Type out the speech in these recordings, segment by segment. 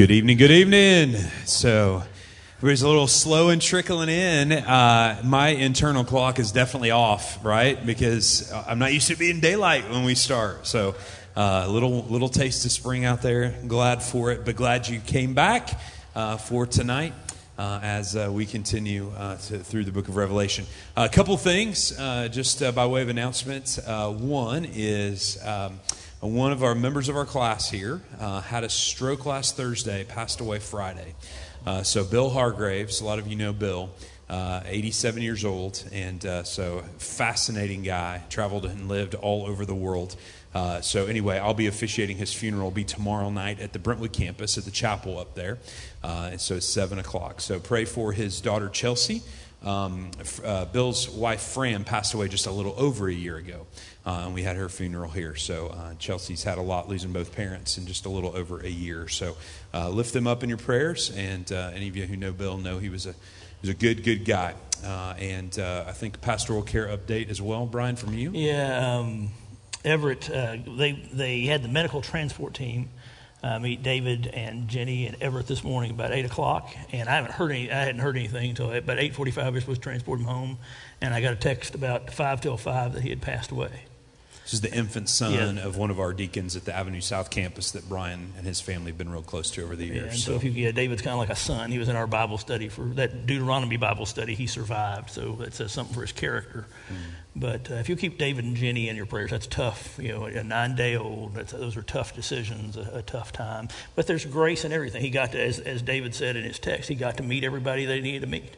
Good evening, good evening. So, everybody's a little slow and trickling in. Uh, my internal clock is definitely off, right? Because I'm not used to being daylight when we start. So, uh, a little little taste of spring out there. Glad for it, but glad you came back uh, for tonight. Uh, as uh, we continue uh, to, through the book of Revelation. a couple things, uh, just uh, by way of announcements. Uh, one is um, one of our members of our class here had a stroke last Thursday, passed away Friday. so, Bill Hargraves, a lot of you know Bill. 87 years old, and so fascinating guy. Traveled and lived all over the world. Uh, so anyway, I'll be officiating his funeral. It'll be tomorrow night at the Brentwood campus at the chapel up there. Uh, so it's seven o'clock. So pray for his daughter Chelsea. Um, uh, Bill's wife Fran passed away just a little over a year ago, uh, and we had her funeral here. So uh, Chelsea's had a lot losing both parents in just a little over a year. So lift them up in your prayers. And any of you who know Bill know he was a he was a good good guy. and I think pastoral care update as well, Brian, from you. Yeah. Um Everett, uh, they they had the medical transport team uh, meet David and Jenny and Everett this morning about eight o'clock, and I haven't heard any. I hadn't heard anything until about eight forty-five. We are supposed to transport him home, and I got a text about five till five that he had passed away. Is the infant son yeah. of one of our deacons at the Avenue South campus that Brian and his family have been real close to over the years. Yeah, so, so if you, yeah, David's kind of like a son. He was in our Bible study for that Deuteronomy Bible study. He survived, so that says something for his character. Mm. But uh, if you keep David and Jenny in your prayers, that's tough. You know, a nine-day-old, those are tough decisions, a, a, tough time. But there's grace in everything. He got to, as, as David said in his text, he got to meet everybody that he needed to meet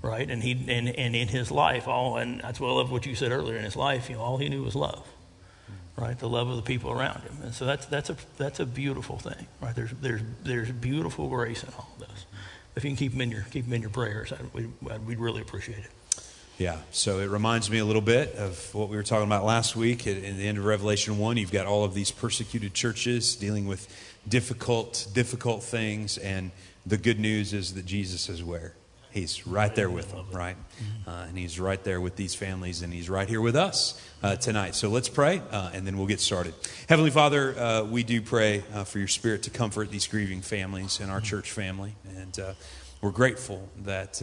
right? And he and, and in his life, all and that's what I love what you said earlier. In his life, you know, all he knew was love right? The love of the people around him. And so that's, that's, a, that's a beautiful thing, right? There's, there's, there's beautiful grace in all of this. If you can keep them in your, keep them in your prayers, I'd, we'd, we'd really appreciate it. Yeah, so it reminds me a little bit of what we were talking about last week. At, at the end of Revelation 1, you've got all of these persecuted churches dealing with difficult, difficult things, and the good news is that Jesus is where? He's right there with them, right? Uh, and he's right there with these families, and he's right here with us uh, tonight. So let's pray, uh, and then we'll get started. Heavenly Father, uh, we do pray uh, for your Spirit to comfort these grieving families and our church family. And uh, we're grateful that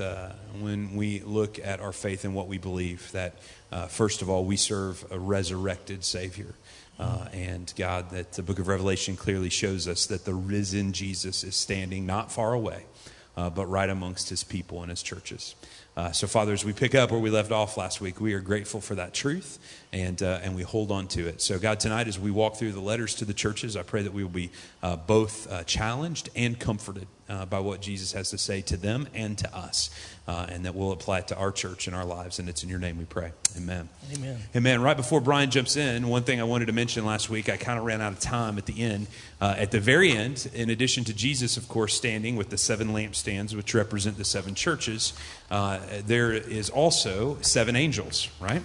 when we look at our faith and what we believe, that first of all, we serve a resurrected Savior. Uh, and God, that the book of Revelation clearly shows us that the risen Jesus is standing not far away, uh, but right amongst his people and his churches. Uh, so, Father, as we pick up where we left off last week, we are grateful for that truth and, uh, and we hold on to it. So, God, tonight as we walk through the letters to the churches, I pray that we will be uh, both uh, challenged and comforted uh, by what Jesus has to say to them and to us, uh, and that we'll apply it to our church and our lives. And it's in your name we pray. Amen. Amen. Amen. Right before Brian jumps in, one thing I wanted to mention last week, I kind of ran out of time at the end. Uh, at the very end, in addition to Jesus, of course, standing with the seven lampstands, which represent the seven churches, uh, there is also seven angels, right?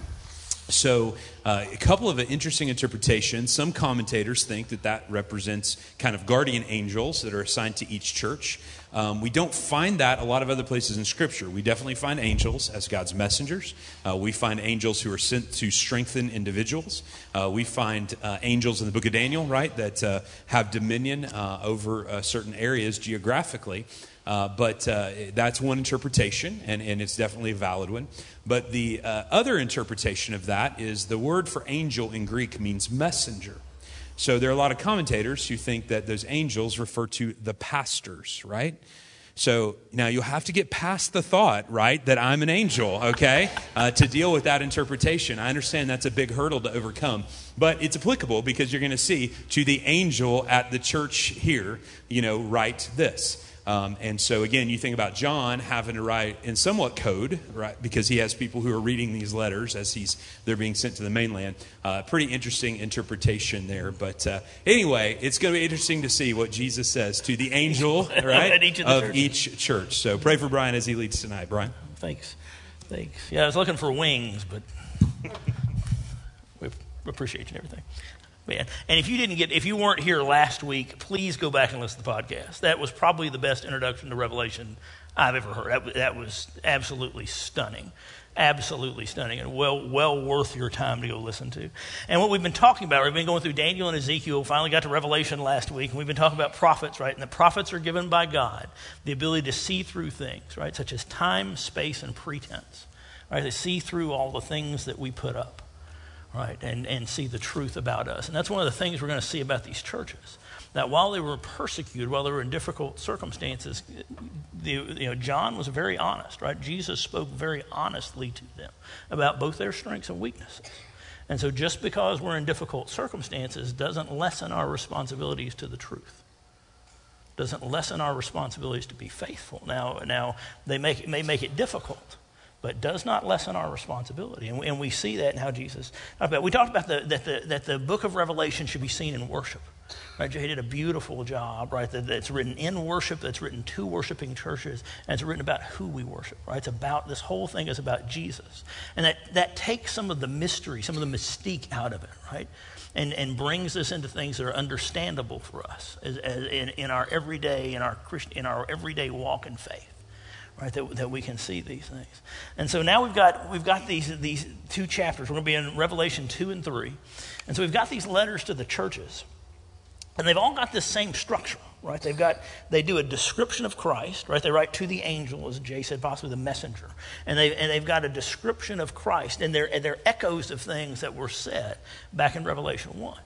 So, uh, a couple of interesting interpretations. Some commentators think that that represents kind of guardian angels that are assigned to each church. Um, we don't find that a lot of other places in Scripture. We definitely find angels as God's messengers. Uh, we find angels who are sent to strengthen individuals. Uh, we find uh, angels in the book of Daniel, right, that uh, have dominion uh, over certain areas geographically. Uh, but uh, that's one interpretation, and, and it's definitely a valid one. But the uh, other interpretation of that is the word for angel in Greek means messenger. So there are a lot of commentators who think that those angels refer to the pastors, right? So now you have to get past the thought, right, that I'm an angel, okay, uh, to deal with that interpretation. I understand that's a big hurdle to overcome, but it's applicable because you're going to see to the angel at the church here, you know, write this. Um, and so, again, you think about John having to write in somewhat code, right? Because he has people who are reading these letters as he's they're being sent to the mainland. Uh, pretty interesting interpretation there. But uh, anyway, it's going to be interesting to see what Jesus says to the angel, right, each of, of each church. So pray for Brian as he leads tonight. Brian, thanks, thanks. Yeah, I was looking for wings, but we appreciate you and everything. Man. And if you didn't get, if you weren't here last week, please go back and listen to the podcast. That was probably the best introduction to Revelation I've ever heard. That, that was absolutely stunning absolutely stunning and well, well worth your time to go listen to. And what we've been talking about, we've been going through Daniel and Ezekiel, finally got to Revelation last week, and we've been talking about prophets, right? And the prophets are given by God the ability to see through things, right? Such as time, space, and pretense, right? They see through all the things that we put up, right? And, and see the truth about us. And that's one of the things we're going to see about these churches that while they were persecuted, while they were in difficult circumstances, the, you know, John was very honest, right? Jesus spoke very honestly to them about both their strengths and weaknesses. And so just because we're in difficult circumstances doesn't lessen our responsibilities to the truth. Doesn't lessen our responsibilities to be faithful. Now, now they make, may make it difficult, but does not lessen our responsibility. And, and we see that in how Jesus talked about. We talked about the, that, the, that the book of Revelation should be seen in worship. Right? Jay did a beautiful job, right? That, that's written in worship, that's written to worshiping churches, and it's written about who we worship, right? It's about, this whole thing is about Jesus. And that, that takes some of the mystery, some of the mystique out of it, right? And, and brings us into things that are understandable for us as, as in, in our everyday, in our, Christ, in our everyday walk in faith right? That, that we can see these things. And so now we've got, we've got these, these two chapters. We're going to be in Revelation 2 and 3. And so we've got these letters to the churches. And they've all got this same structure, right? They've got, they do a description of Christ, right? They write to the angel, as Jay said, possibly the messenger. And, they, and they've got a description of Christ. And they're, and they're echoes of things that were said back in Revelation 1.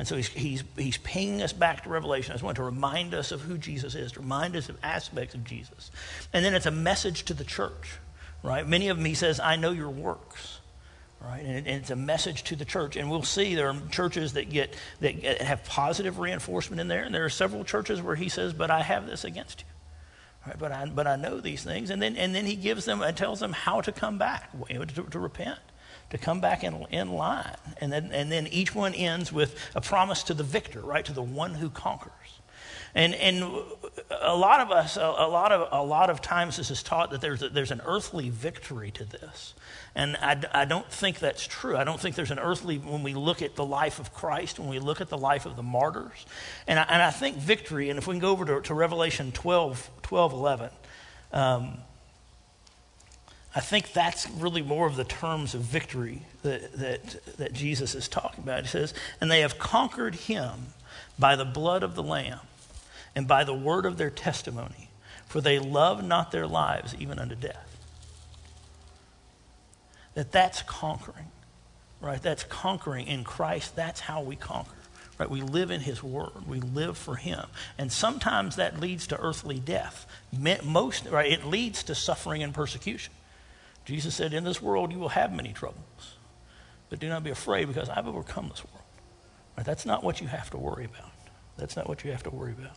And so he's, he's, he's pinging us back to Revelation. I just want to remind us of who Jesus is, to remind us of aspects of Jesus. And then it's a message to the church, right? Many of them he says, I know your works. Right? And, it's a message to the church. And we'll see there are churches that get that have positive reinforcement in there, and there are several churches where he says, But I have this against you. Right? But I but I know these things. And then and then he gives them and tells them how to come back, to, to repent to come back in, in line. And then, and then each one ends with a promise to the victor, right? To the one who conquers. And, and a lot of us, a, a, lot of, a lot of times this is taught that there's, a, there's an earthly victory to this. And I, I don't think that's true. I don't think there's an earthly, when we look at the life of Christ, when we look at the life of the martyrs. And I, and I think victory, and if we can go over to, to Revelation 12, 12 11, um, I think that's really more of the terms of victory that, that, that Jesus is talking about. He says, And they have conquered him by the blood of the Lamb and by the word of their testimony, for they love not their lives even unto death. That that's conquering, right? That's conquering in Christ. That's how we conquer. Right? We live in His Word. We live for Him. And sometimes that leads to earthly death. Most, right? It leads to suffering and persecution. Jesus said, In this world you will have many troubles, but do not be afraid because I've overcome this world. Right? That's not what you have to worry about. That's not what you have to worry about.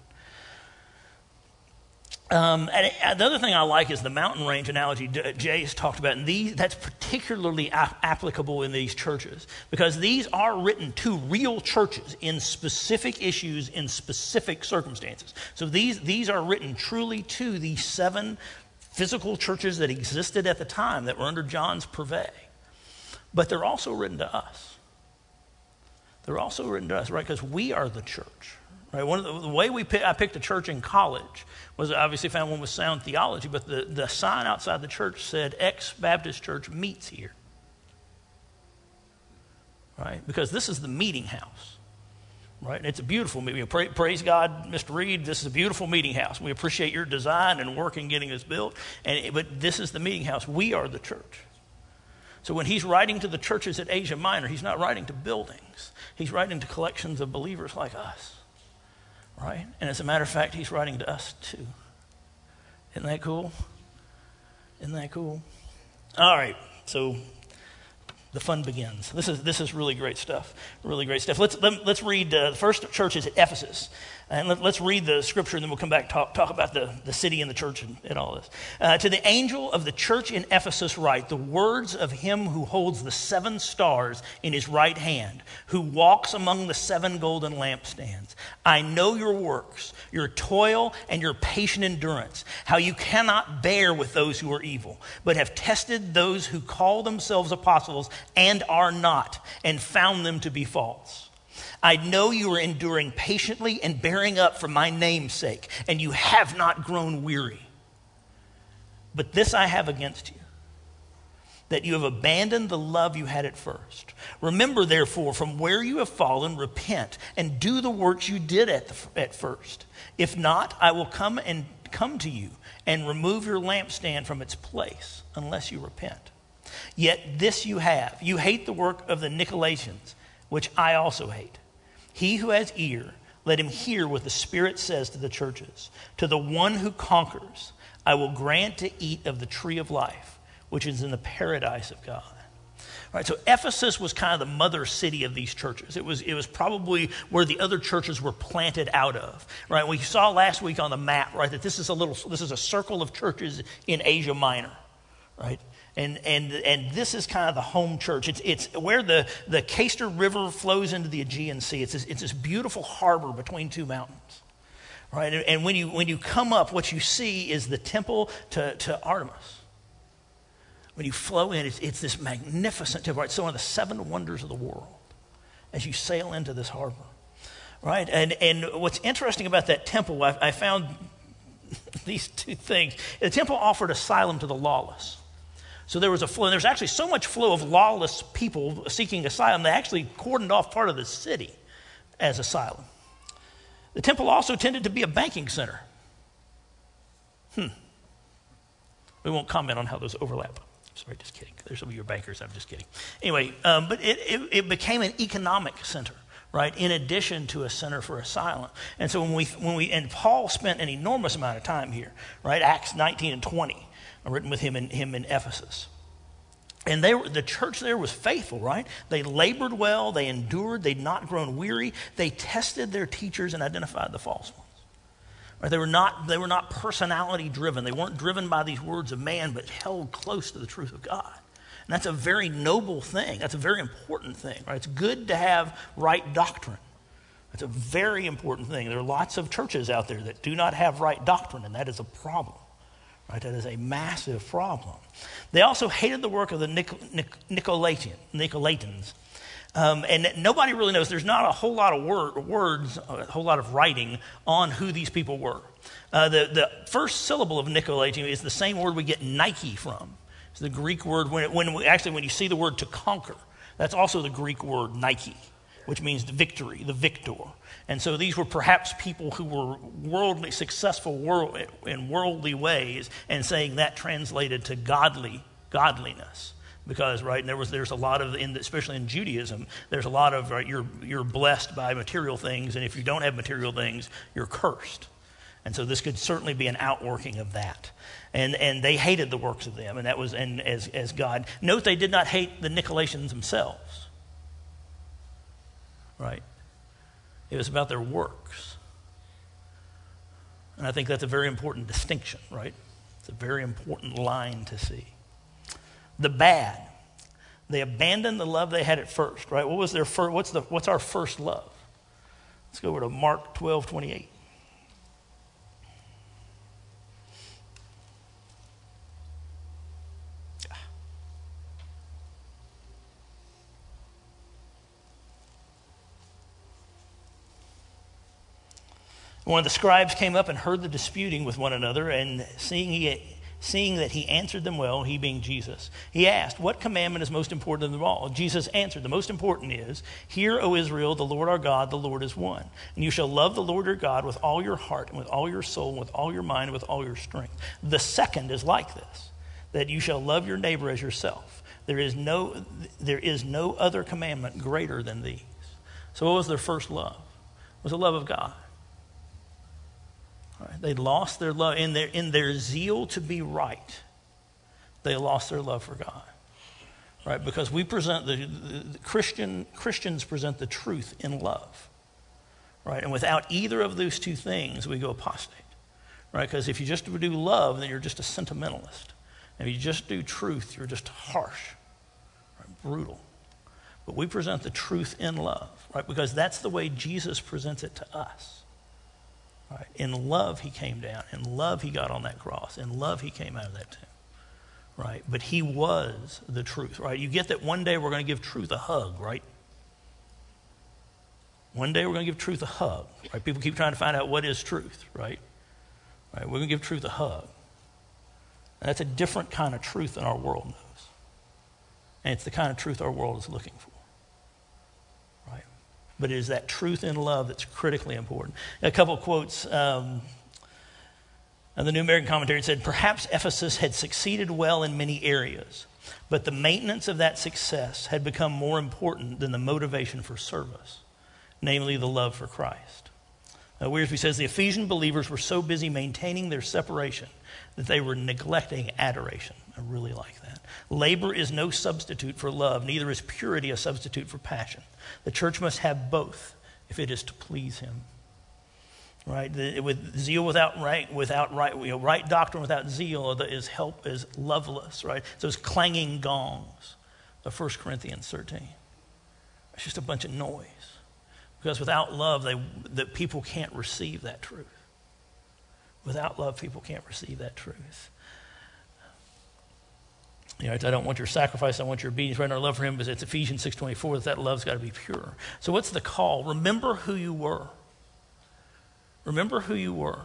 Um, and the other thing I like is the mountain range analogy Jay has talked about, and these, that's particularly ap- applicable in these churches because these are written to real churches in specific issues in specific circumstances. So these, these are written truly to the seven physical churches that existed at the time that were under John's purvey. But they're also written to us. They're also written to us, right? Because we are the church. Right? One of the, the way we pick, I picked a church in college was obviously found one with sound theology, but the, the sign outside the church said Ex Baptist Church meets here. Right? Because this is the meeting house. Right? And it's a beautiful meeting. Praise God, Mr. Reed. This is a beautiful meeting house. We appreciate your design and work in getting this built. And, but this is the meeting house. We are the church. So when he's writing to the churches at Asia Minor, he's not writing to buildings. He's writing to collections of believers like us. Right? And as a matter of fact, he's writing to us too. Isn't that cool? Isn't that cool? All right. So the fun begins. This is, this is really great stuff. Really great stuff. Let's, let, us let us read uh, the first church is at Ephesus. And let, us read the scripture and then we'll come back and talk, talk about the, the city and the church and, and all this. Uh, to the angel of the church in Ephesus, write the words of him who holds the seven stars in his right hand, who walks among the seven golden lampstands. I know your works, your toil, and your patient endurance, how you cannot bear with those who are evil, but have tested those who call themselves apostles and are not, and found them to be false. I know you are enduring patiently and bearing up for my name's sake, and you have not grown weary. But this I have against you that you have abandoned the love you had at first. Remember, therefore, from where you have fallen, repent and do the works you did at, the, at first. If not, I will come and come to you and remove your lampstand from its place unless you repent. Yet this you have you hate the work of the Nicolaitans, which I also hate. He who has ear, let him hear what the Spirit says to the churches. To the one who conquers, I will grant to eat of the tree of life, which is in the paradise of God. All right, so Ephesus was kind of the mother city of these churches. It was, it was probably where the other churches were planted out of. Right? We saw last week on the map, right, that this is a little this is a circle of churches in Asia Minor. Right? And, and, and this is kind of the home church. It's, it's where the, the Cayster River flows into the Aegean Sea. It's this, it's this beautiful harbor between two mountains. Right? And when you, when you come up, what you see is the temple to, to Artemis. When you flow in, it's, it's this magnificent temple. Right? It's one of the seven wonders of the world as you sail into this harbor. Right? And, and what's interesting about that temple, I, I found these two things. The temple offered asylum to the lawless. So there was a flow, and there's actually so much flow of lawless people seeking asylum, they actually cordoned off part of the city as asylum. The temple also tended to be a banking center. Hmm. We won't comment on how those overlap. Sorry, just kidding. There's some of your bankers. I'm just kidding. Anyway, um, but it, it, it became an economic center right? In addition to a center for asylum. And so when we, when we, and Paul spent an enormous amount of time here, right? Acts 19 and 20, written with him in, him in Ephesus. And they the church there was faithful, right? They labored well, they endured, they'd not grown weary, they tested their teachers and identified the false ones. Right? They, were not, they were not personality driven, they weren't driven by these words of man, but held close to the truth of God. And that's a very noble thing, that's a very important thing, right? It's good to have right doctrine. That's a very important thing. There are lots of churches out there that do not have right doctrine, and that is a problem. Right? That is a massive problem. They also hated the work of the Nic- Nic- Nicolaitan, Nicolaitans. Um, and nobody really knows. There's not a whole lot of word, words, a whole lot of writing on who these people were. Uh, the, the first syllable of Nicolaitan is the same word we get Nike from. It's the Greek word, when, it, when we, actually, when you see the word to conquer, that's also the Greek word Nike, which means the victory, the victor. And so these were perhaps people who were worldly, successful world, in worldly ways, and saying that translated to godly, godliness. Because, right, and there was, there's a lot of, in, especially in Judaism, there's a lot of, right, you're, you're blessed by material things, and if you don't have material things, you're cursed. And so this could certainly be an outworking of that. And, and they hated the works of them, and that was, and as, as God. Note they did not hate the Nicolaitans themselves. Right? It was about their works. And I think that's a very important distinction, right? It's a very important line to see. The bad. They abandoned the love they had at first, right? What was their first, what's, the, what's our first love? Let's go over to Mark 12, 28. One of the scribes came up and heard the disputing with one another, and seeing, he, seeing that he answered them well, he being Jesus, he asked, What commandment is most important of them all? Jesus answered, The most important is, Hear, O Israel, the Lord our God, the Lord is one. And you shall love the Lord your God with all your heart, and with all your soul, and with all your mind, and with all your strength. The second is like this, that you shall love your neighbor as yourself. There is no, there is no other commandment greater than these. So, what was their first love? It was the love of God. Right? They lost their love in their, in their zeal to be right. They lost their love for God. Right? Because we present the, the, the Christian Christians present the truth in love. Right? And without either of those two things, we go apostate. Right? Because if you just do love, then you're just a sentimentalist. And if you just do truth, you're just harsh, right? brutal. But we present the truth in love, right? Because that's the way Jesus presents it to us. Right? In love, he came down. In love, he got on that cross. In love, he came out of that tomb. Right? But he was the truth, right? You get that one day we're going to give truth a hug, right? One day we're going to give truth a hug. Right? People keep trying to find out what is truth, right? right? We're going to give truth a hug. And that's a different kind of truth than our world knows. And it's the kind of truth our world is looking for. But it is that truth in love that's critically important. A couple quotes. Um, and the New American Commentary said, Perhaps Ephesus had succeeded well in many areas, but the maintenance of that success had become more important than the motivation for service, namely the love for Christ. Uh, Wiersbe says the Ephesian believers were so busy maintaining their separation that they were neglecting adoration. I really like that. Labor is no substitute for love, neither is purity a substitute for passion. The church must have both if it is to please Him right? The, with zeal without right, without right, you know, right doctrine without zeal is help is loveless, right? Those clanging gongs of 1 Corinthians 13. It's just a bunch of noise. Because without love, they, the people can't receive that truth. Without love, people can't receive that truth. You know, I don't want your sacrifice, I want your obedience. Right, our love for him, is it's Ephesians 6.24 that that love's got to be pure. So what's the call? Remember who you were. Remember who you were.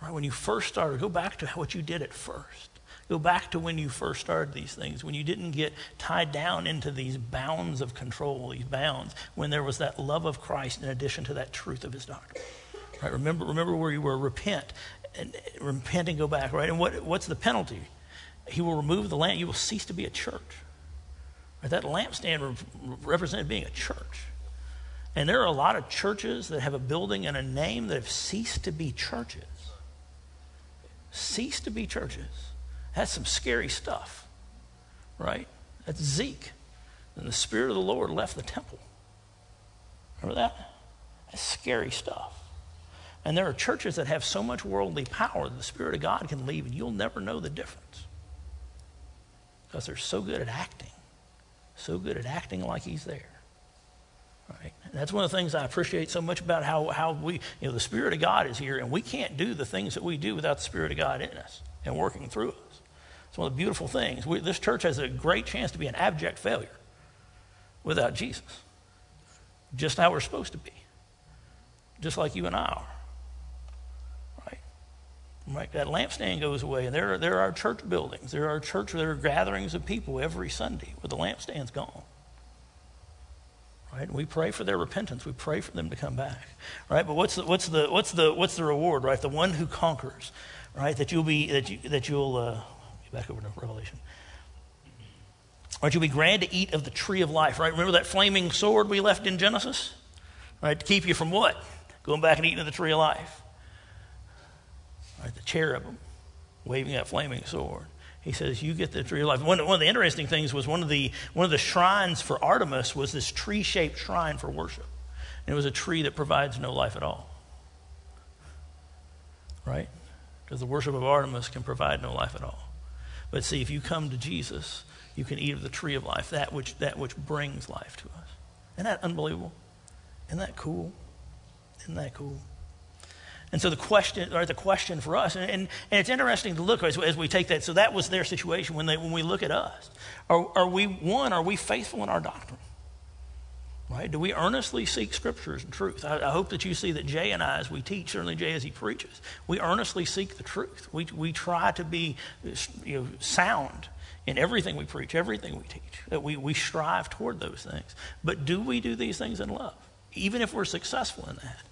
Right? When you first started, go back to what you did at first. Go back to when you first started these things, when you didn't get tied down into these bounds of control, these bounds, when there was that love of Christ in addition to that truth of his doctrine. Right? Remember, remember where you were. Repent. And repent and go back, right? And what, what's the penalty? He will remove the lamp. You will cease to be a church. Right? That lampstand re- represented being a church. And there are a lot of churches that have a building and a name that have ceased to be churches. Ceased to be churches. That's some scary stuff, right? That's Zeke. And the Spirit of the Lord left the temple. Remember that? That's scary stuff. And there are churches that have so much worldly power that the Spirit of God can leave and you'll never know the difference. Because they're so good at acting, so good at acting like He's there. Right? That's one of the things I appreciate so much about how, how we, you know, the Spirit of God is here, and we can't do the things that we do without the Spirit of God in us and working through us. It's one of the beautiful things. We, this church has a great chance to be an abject failure without Jesus. Just how we're supposed to be. Just like you and I are. Right? That lampstand goes away, and there, there are church buildings. There are church, there are gatherings of people every Sunday where the lampstand's gone. Right? We pray for their repentance. We pray for them to come back. Right? But what's the, what's the, what's the, what's the reward, right? The one who conquers, right? That you'll be, that, you, that you'll, uh, back over to Revelation. Right? You'll be glad to eat of the tree of life, right? Remember that flaming sword we left in Genesis? Right? To keep you from what? Going back and eating of the tree of life. Cherubim waving that flaming sword. He says, You get the tree of life. One, one of the interesting things was one of the, one of the shrines for Artemis was this tree shaped shrine for worship. And it was a tree that provides no life at all. Right? Because the worship of Artemis can provide no life at all. But see, if you come to Jesus, you can eat of the tree of life, that which, that which brings life to us. Isn't that unbelievable? Isn't that cool? Isn't that cool? And so the question, or the question for us, and, and, and it's interesting to look as, as, we take that. So that was their situation when, they, when we look at us. Are, are we, one, are we faithful in our doctrine? Right? Do we earnestly seek scriptures and truth? I, I, hope that you see that Jay and I, as we teach, certainly Jay as he preaches, we earnestly seek the truth. We, we try to be you know, sound in everything we preach, everything we teach. That we, we strive toward those things. But do we do these things in love? Even if we're successful in that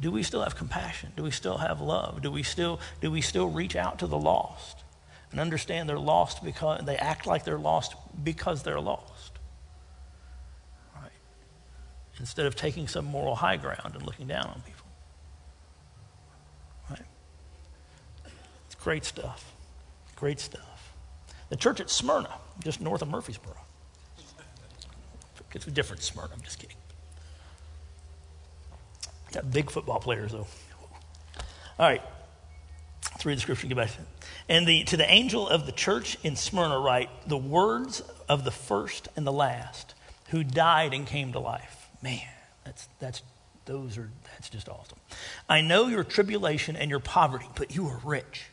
do we still have compassion? Do we still have love? Do we still, do we still reach out to the lost and understand they're lost because they act like they're lost because they're lost? Right? Instead of taking some moral high ground and looking down on people. Right? It's great stuff. Great stuff. The church at Smyrna, just north of Murfreesboro. It's a different Smyrna, I'm just kidding. Got big football players, though. All right. Let's read the scripture and get back to it. And the, to the angel of the church in Smyrna, write the words of the first and the last who died and came to life. Man, that's, that's, those are, that's just awesome. I know your tribulation and your poverty, but you are rich.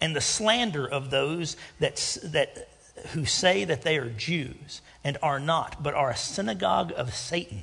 And the slander of those that, that, who say that they are Jews and are not, but are a synagogue of Satan.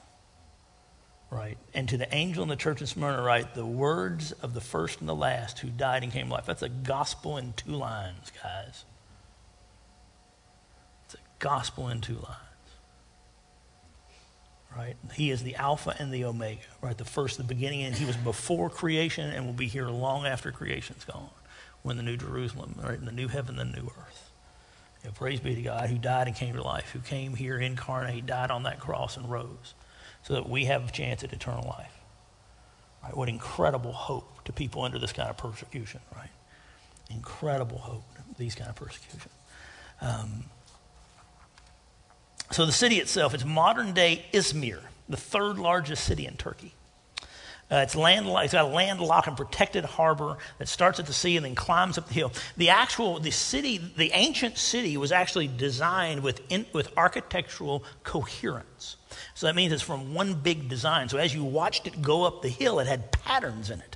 Right? And to the angel in the church in Smyrna, write the words of the first and the last who died and came to life. That's a gospel in two lines, guys. It's a gospel in two lines. Right? He is the Alpha and the Omega, right? The first, the beginning, and he was before creation and will be here long after creation's gone when the new Jerusalem, right, and the new heaven, the new earth. Know, praise be to God who died and came to life, who came here incarnate, died on that cross and rose so that we have a chance at eternal life. Right? What incredible hope to people under this kind of persecution, right? Incredible hope, these kind of persecution. Um, so the city itself is modern day Izmir, the third largest city in Turkey. Uh, it's, landlocked, it's got a landlocked and protected harbor that starts at the sea and then climbs up the hill. The actual, the city, the ancient city was actually designed with, in, with architectural coherence. So that means it's from one big design. So as you watched it go up the hill, it had patterns in it.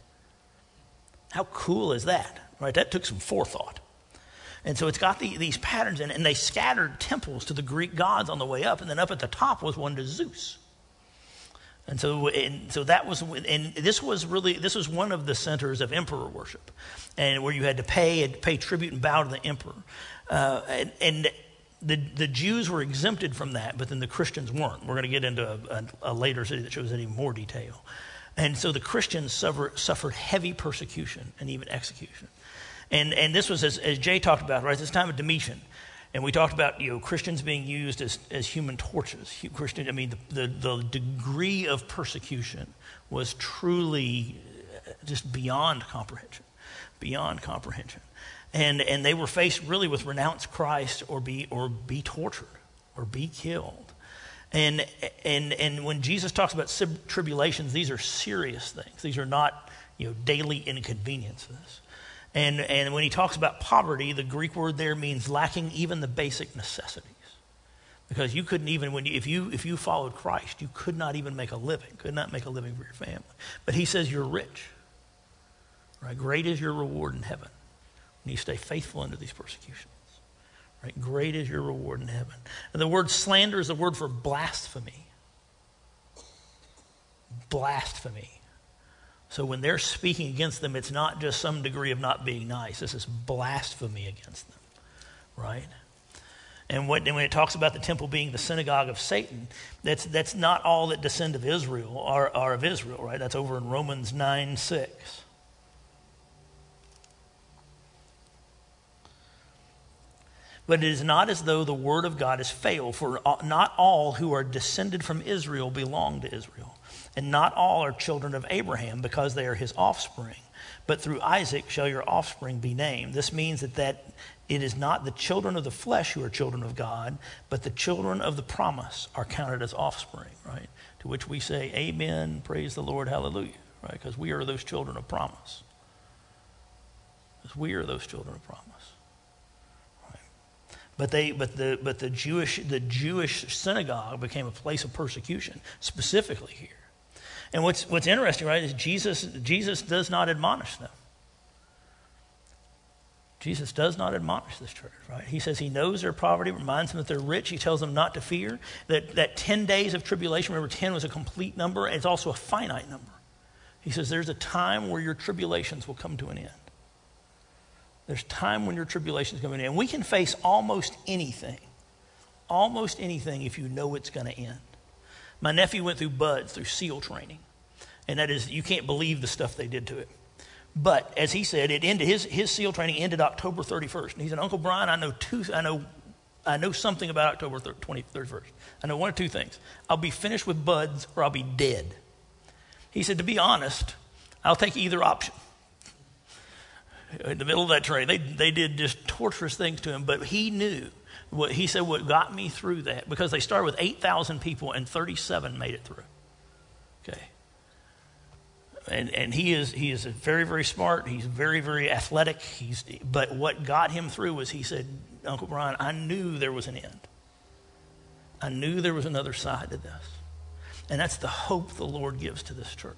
How cool is that? Right? That took some forethought. And so it's got the, these patterns in it, and they scattered temples to the Greek gods on the way up, and then up at the top was one to Zeus. And so, and so that was, and this was really, this was one of the centers of emperor worship, and where you had to pay pay tribute and bow to the emperor. Uh, and, and the, the Jews were exempted from that, but then the Christians weren't. We're going to get into a, a, a later city that shows in more detail. And so the Christians suffer, suffered heavy persecution and even execution. And, and this was, as, as Jay talked about, right, this time of Domitian. And we talked about you know Christians being used as, as human torches. Christian, I mean, the, the, the degree of persecution was truly uh, just beyond comprehension, beyond comprehension. And, and they were faced really with renounce Christ or be, or be tortured or be killed. And, and, and when Jesus talks about tribulations, these are serious things. These are not you know, daily inconveniences. And, and when he talks about poverty, the Greek word there means lacking even the basic necessities. Because you couldn't even, when you, if, you, if you followed Christ, you could not even make a living, could not make a living for your family. But he says you're rich. Right? Great is your reward in heaven when you stay faithful under these persecutions. Right? Great is your reward in heaven. And the word slander is the word for blasphemy. Blasphemy. So when they're speaking against them, it's not just some degree of not being nice. This is blasphemy against them, right? And, and when it talks about the temple being the synagogue of Satan, that's, that's not all that descend of Israel are, are of Israel, right? That's over in Romans 9 6. But it is not as though the word of God has failed, for not all who are descended from Israel belong to Israel. And not all are children of Abraham because they are his offspring. But through Isaac shall your offspring be named. This means that, that it is not the children of the flesh who are children of God, but the children of the promise are counted as offspring, right? To which we say, Amen, praise the Lord, hallelujah, right? Because we are those children of promise. Because we are those children of promise. But, they, but, the, but the, Jewish, the Jewish synagogue became a place of persecution, specifically here. And what's, what's interesting, right, is Jesus, Jesus does not admonish them. Jesus does not admonish this church, right? He says he knows their poverty, reminds them that they're rich. He tells them not to fear. That, that 10 days of tribulation, remember, 10 was a complete number, it's also a finite number. He says there's a time where your tribulations will come to an end. There's time when your tribulation is coming in. And we can face almost anything, almost anything if you know it's going to end. My nephew went through BUD/S, through SEAL training. And that is, you can't believe the stuff they did to it. But as he said, it ended, his, his SEAL training ended October 31st. And he said, Uncle Brian, I know two, I know, I know something about October 30, 20, 31st. I know one or two things. I'll be finished with BUD/S or I'll be dead. He said, to be honest, I'll take either option. In the middle of that training, they, they did just torturous things to him, but he knew what, he said what got me through that because they started with 8,000 people and 37 made it through. Okay. And, and he is he is very very smart. He's very very athletic. He's but what got him through was he said, Uncle Brian, I knew there was an end. I knew there was another side to this, and that's the hope the Lord gives to this church.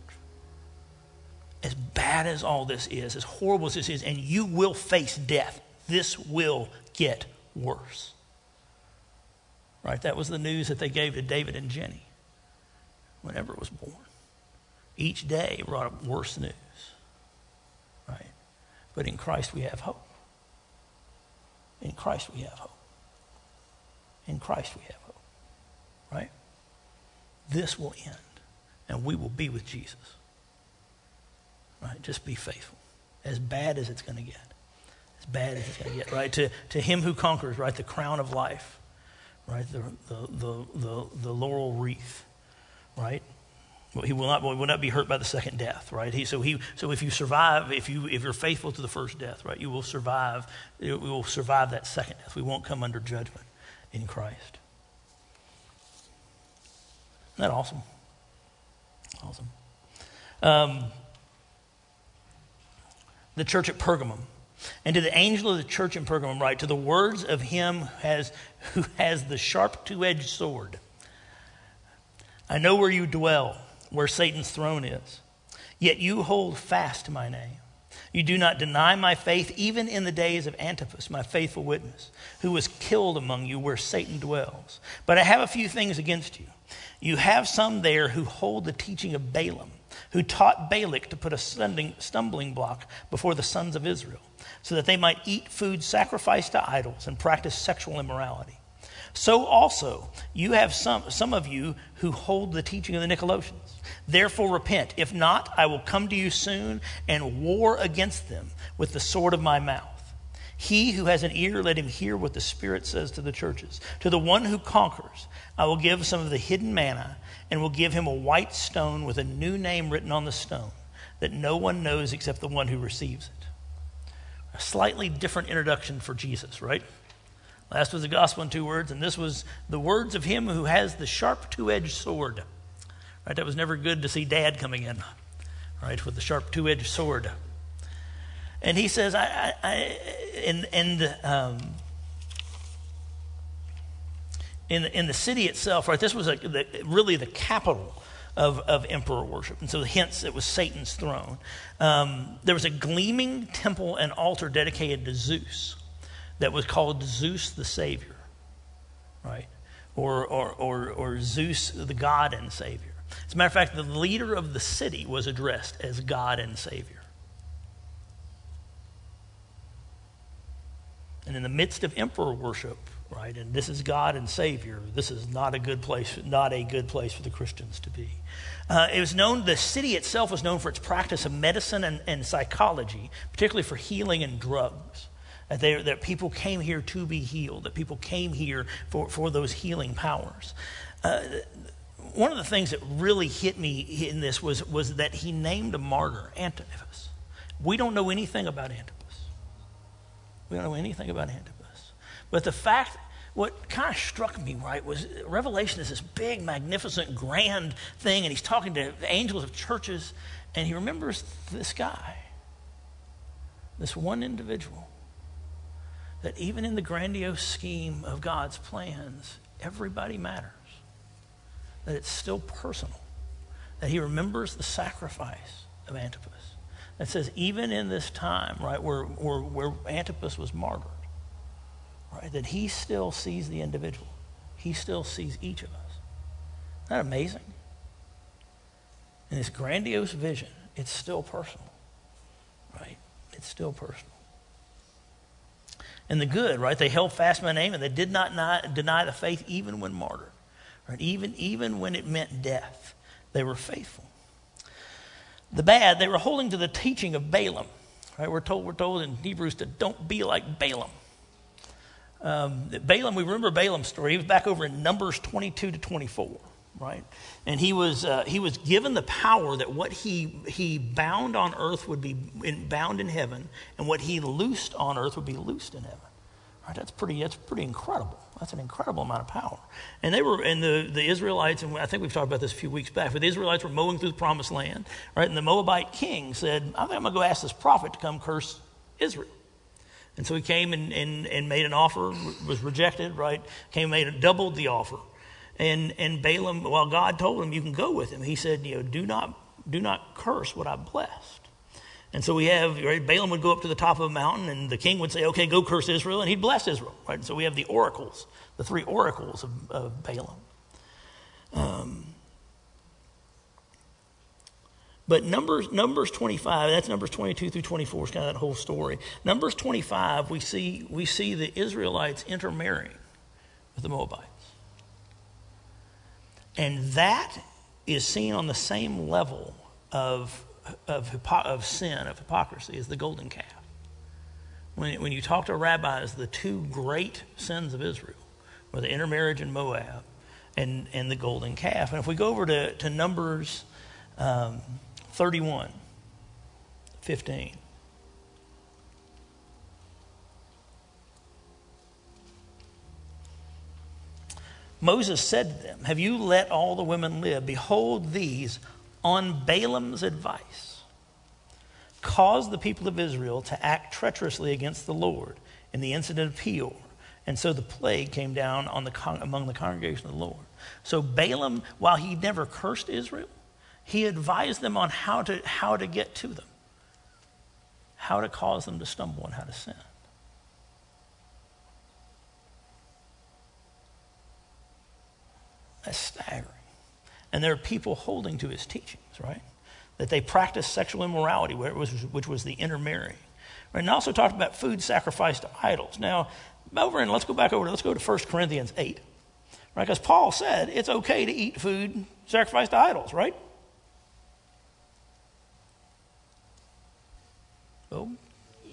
As bad as all this is, as horrible as this is, and you will face death. This will get worse. Right? That was the news that they gave to David and Jenny whenever it was born. Each day brought up worse news. Right? But in Christ we have hope. In Christ we have hope. In Christ we have hope. Right? This will end, and we will be with Jesus. Right? Just be faithful. As bad as it's going to get. As bad as it's going to get, right? To, to him who conquers, right? The crown of life, right? The, the, the, the, the laurel wreath, right? He will not, will not be hurt by the second death, right? He, so, he, so if you survive, if, you, if you're faithful to the first death, right, you will survive, you will survive that second death. We won't come under judgment in Christ. Isn't that awesome? Awesome. Um, the church at Pergamum. And to the angel of the church in Pergamum, write, to the words of him who has, who has the sharp two edged sword. I know where you dwell where Satan's throne is. Yet you hold fast to my name. You do not deny my faith, even in the days of Antipas, my faithful witness, who was killed among you where Satan dwells. But I have a few things against you. You have some there who hold the teaching of Balaam, who taught Balak to put a stumbling block before the sons of Israel, so that they might eat food sacrificed to idols and practice sexual immorality. So also, you have some, some of you who hold the teaching of the Nicolaitans. Therefore, repent. If not, I will come to you soon and war against them with the sword of my mouth. He who has an ear, let him hear what the Spirit says to the churches. To the one who conquers, I will give some of the hidden manna and will give him a white stone with a new name written on the stone that no one knows except the one who receives it. A slightly different introduction for Jesus, right? Last was the gospel in two words, and this was the words of him who has the sharp two edged sword. Right? That was never good to see dad coming in, right, with the sharp two edged sword. And he says, I, I, I in, in, um, in, in the city itself, right, this was a, the, really the capital of, of emperor worship. And so, hence, it was Satan's throne. Um, there was a gleaming temple and altar dedicated to Zeus that was called Zeus the Savior, right? Or, or, or, or Zeus the God and Savior. As a matter of fact, the leader of the city was addressed as God and Savior. And in the midst of emperor worship, right, and this is God and Savior, this is not a good place, not a good place for the Christians to be. Uh, it was known, the city itself was known for its practice of medicine and, and psychology, particularly for healing and drugs. That, they, that people came here to be healed, that people came here for, for those healing powers. Uh, one of the things that really hit me in this was, was that he named a martyr, Antipas. We don't know anything about Antipas. We don't know anything about Antipas. But the fact, what kind of struck me, right, was Revelation is this big, magnificent, grand thing, and he's talking to angels of churches, and he remembers this guy, this one individual that even in the grandiose scheme of God's plans, everybody matters. That it's still personal. That he remembers the sacrifice of Antipas. That says, even in this time, right, where, where, where Antipas was martyred, right, that he still sees the individual. He still sees each of us. Isn't that amazing? In this grandiose vision, it's still personal, right? It's still personal and the good, right? They held fast my name and they did not deny the faith even when martyred, right? Even, even when it meant death, they were faithful. The bad, they were holding to the teaching of Balaam, right? We're told, we're told in Hebrews to don't be like Balaam. Um, Balaam, we remember Balaam's story. He was back over in Numbers 22 to 24 right? And he was, uh, he was given the power that what he, he bound on earth would be in, bound in heaven, and what he loosed on earth would be loosed in heaven. Right, that's pretty. That's pretty incredible. That's an incredible amount of power. And they were, and the, the Israelites, and I think we've talked about this a few weeks back. But the Israelites were mowing through the promised land, right? And the Moabite king said, "I think I'm going to go ask this prophet to come curse Israel." And so he came and, and, and made an offer, was rejected, right? Came and made doubled the offer. And, and Balaam, while God told him you can go with him, he said, you know, do not, do not curse what I blessed. And so we have, right, Balaam would go up to the top of a mountain and the king would say, okay, go curse Israel, and he'd bless Israel, right? And so we have the oracles, the three oracles of, of Balaam. Um, but Numbers, Numbers 25, that's Numbers 22 through 24 is kind of that whole story. Numbers 25, we see, we see the Israelites intermarrying with the Moabites. And that is seen on the same level of, of, of sin, of hypocrisy, is the golden calf. When, when you talk to rabbis, the two great sins of Israel were the intermarriage in Moab and, and the golden calf. And if we go over to, to Numbers um, 31, 15. Moses said to them, Have you let all the women live? Behold, these, on Balaam's advice, caused the people of Israel to act treacherously against the Lord in the incident of Peor. And so the plague came down on the con- among the congregation of the Lord. So Balaam, while he never cursed Israel, he advised them on how to, how to get to them, how to cause them to stumble, and how to sin. That's staggering. And there are people holding to his teachings, right? That they practice sexual immorality, which was the intermarrying. Right? And also talked about food sacrificed to idols. Now, over and let's go back over, let's go to 1 Corinthians 8. Right? Because Paul said it's okay to eat food sacrificed to idols, right? Well,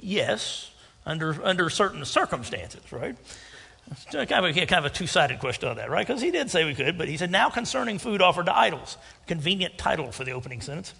yes, under, under certain circumstances, right? Kind of, a, kind of a two sided question on that, right? Because he did say we could, but he said, now concerning food offered to idols. Convenient title for the opening sentence.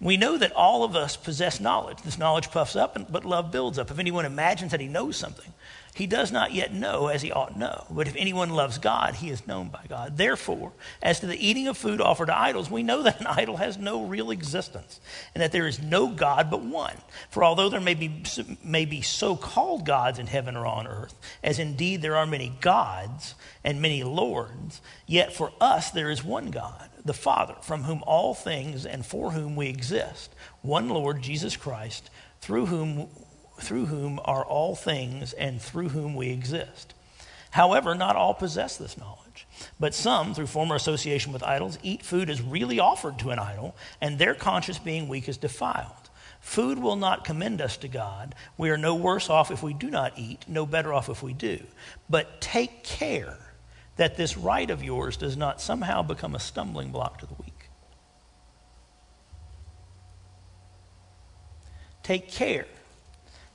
We know that all of us possess knowledge. This knowledge puffs up, but love builds up. If anyone imagines that he knows something, he does not yet know as he ought to know. But if anyone loves God, he is known by God. Therefore, as to the eating of food offered to idols, we know that an idol has no real existence and that there is no God but one. For although there may be, may be so called gods in heaven or on earth, as indeed there are many gods and many lords, yet for us there is one God, the Father, from whom all things and for whom we exist, one Lord, Jesus Christ, through whom through whom are all things and through whom we exist. However, not all possess this knowledge, but some, through former association with idols, eat food as really offered to an idol, and their conscience being weak is defiled. Food will not commend us to God. We are no worse off if we do not eat, no better off if we do. But take care that this right of yours does not somehow become a stumbling block to the weak. Take care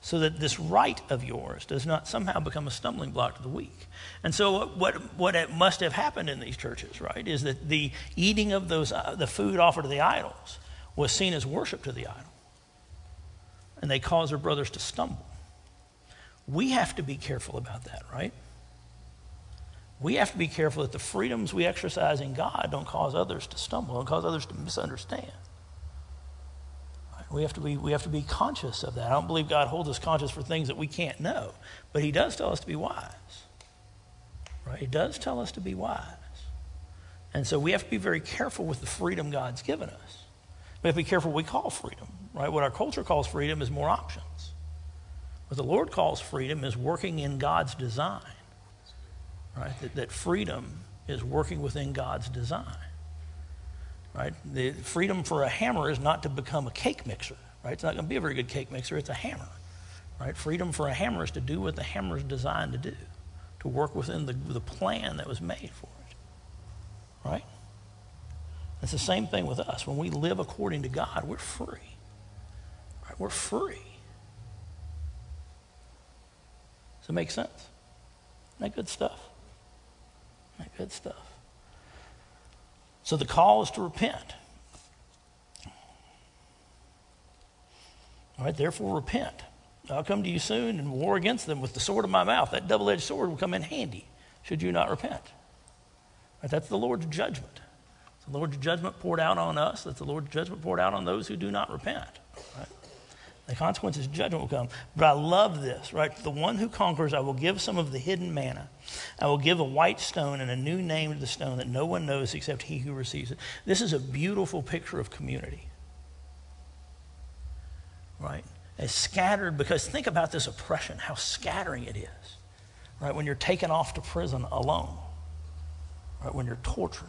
so that this right of yours does not somehow become a stumbling block to the weak. And so, what, what must have happened in these churches, right, is that the eating of those, uh, the food offered to the idols was seen as worship to the idol. And they caused their brothers to stumble. We have to be careful about that, right? We have to be careful that the freedoms we exercise in God don't cause others to stumble, don't cause others to misunderstand. We have to be, we have to be conscious of that. I don't believe God holds us conscious for things that we can't know, but He does tell us to be wise. Right? He does tell us to be wise. And so we have to be very careful with the freedom God's given us. We have to be careful what we call freedom. Right? What our culture calls freedom is more options. What the Lord calls freedom is working in God's design. Right? That, that freedom is working within God's design right? The freedom for a hammer is not to become a cake mixer, right? It's not going to be a very good cake mixer. It's a hammer, right? Freedom for a hammer is to do what the hammer is designed to do, to work within the, the plan that was made for it, right? It's the same thing with us. When we live according to God, we're free. Right? We're free. Does it make sense? Isn't that good stuff? Isn't that good stuff? So the call is to repent. All right, therefore repent. I'll come to you soon and war against them with the sword of my mouth. That double edged sword will come in handy should you not repent. Right? That's the Lord's judgment. It's the Lord's judgment poured out on us. That's the Lord's judgment poured out on those who do not repent. Right? The consequences, judgment will come. But I love this, right? The one who conquers, I will give some of the hidden manna. I will give a white stone and a new name to the stone that no one knows except he who receives it. This is a beautiful picture of community, right? It's scattered because think about this oppression, how scattering it is, right? When you're taken off to prison alone, right? When you're tortured.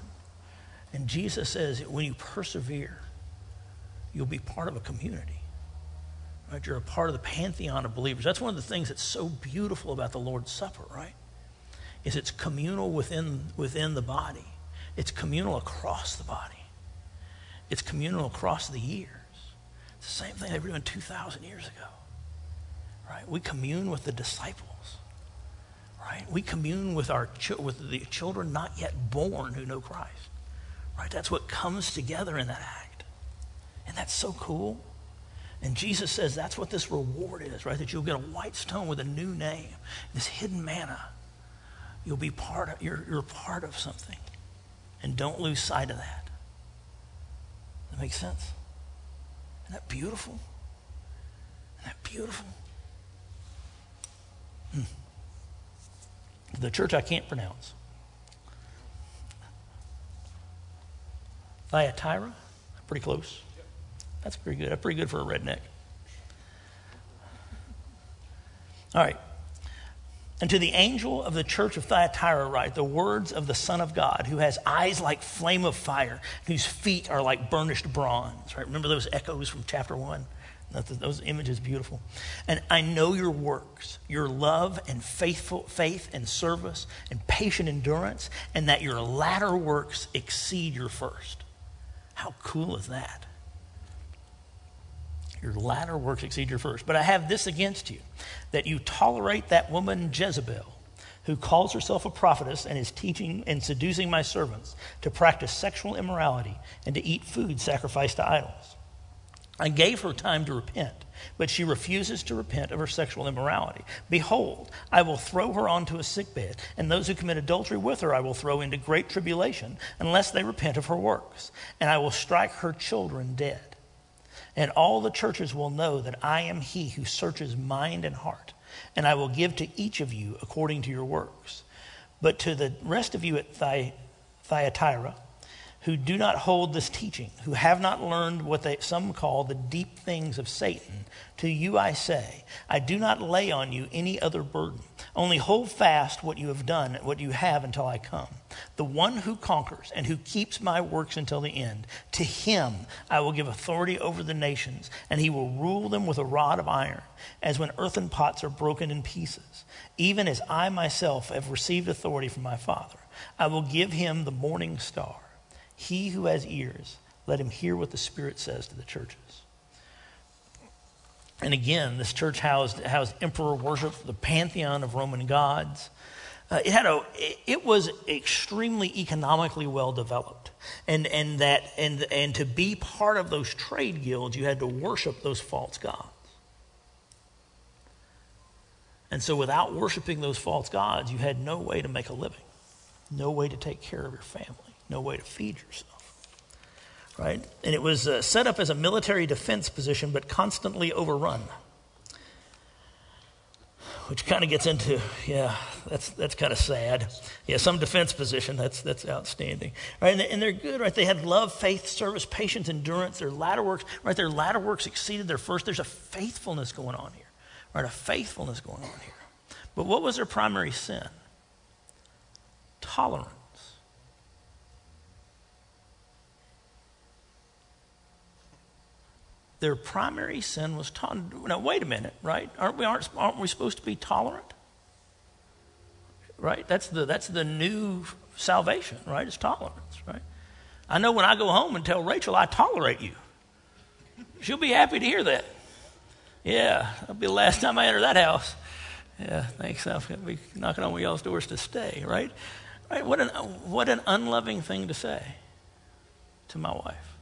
And Jesus says, when you persevere, you'll be part of a community. Right? You're a part of the pantheon of believers. That's one of the things that's so beautiful about the Lord's Supper, right? Is it's communal within, within the body. It's communal across the body. It's communal across the years. It's the same thing they were doing 2,000 years ago. Right? We commune with the disciples. Right? We commune with our with the children not yet born who know Christ. Right? That's what comes together in that act. And that's so cool. And Jesus says that's what this reward is, right? That you'll get a white stone with a new name, this hidden manna. You'll be part of, you're, you're part of something. And don't lose sight of that. That makes sense? Isn't that beautiful? Isn't that beautiful? Hmm. The church I can't pronounce. Thyatira, pretty close. That's pretty good. That's pretty good for a redneck. All right. And to the angel of the church of Thyatira, write the words of the Son of God, who has eyes like flame of fire, whose feet are like burnished bronze. Right? Remember those echoes from chapter one? Those images beautiful. And I know your works, your love and faithful faith and service and patient endurance, and that your latter works exceed your first. How cool is that? Your latter works exceed your first. But I have this against you that you tolerate that woman Jezebel, who calls herself a prophetess and is teaching and seducing my servants to practice sexual immorality and to eat food sacrificed to idols. I gave her time to repent, but she refuses to repent of her sexual immorality. Behold, I will throw her onto a sickbed, and those who commit adultery with her I will throw into great tribulation, unless they repent of her works, and I will strike her children dead. And all the churches will know that I am he who searches mind and heart, and I will give to each of you according to your works. But to the rest of you at Thyatira, who do not hold this teaching, who have not learned what they, some call the deep things of Satan, to you I say, I do not lay on you any other burden. Only hold fast what you have done, what you have until I come. The one who conquers and who keeps my works until the end, to him I will give authority over the nations, and he will rule them with a rod of iron, as when earthen pots are broken in pieces, even as I myself have received authority from my Father. I will give him the morning star. He who has ears, let him hear what the Spirit says to the churches. And again, this church housed, housed emperor worship, the pantheon of Roman gods. Uh, it had a, it was extremely economically well developed, and and that and and to be part of those trade guilds, you had to worship those false gods. And so, without worshiping those false gods, you had no way to make a living, no way to take care of your family, no way to feed yourself right? And it was uh, set up as a military defense position, but constantly overrun. Which kind of gets into, yeah, that's, that's kind of sad. Yeah, some defense position, that's, that's outstanding. Right? And, they, and they're good, right? They had love, faith, service, patience, endurance. Their latter works, right? Their latter works exceeded their first. There's a faithfulness going on here, right? A faithfulness going on here. But what was their primary sin? Tolerance. Their primary sin was tolerant. Now, wait a minute, right? Aren't we, aren't, aren't we supposed to be tolerant? Right? That's the, that's the new salvation, right? It's tolerance, right? I know when I go home and tell Rachel, I tolerate you, she'll be happy to hear that. Yeah, that'll be the last time I enter that house. Yeah, thanks. I'll be knocking on y'all's doors to stay, right? Right? What an, what an unloving thing to say to my wife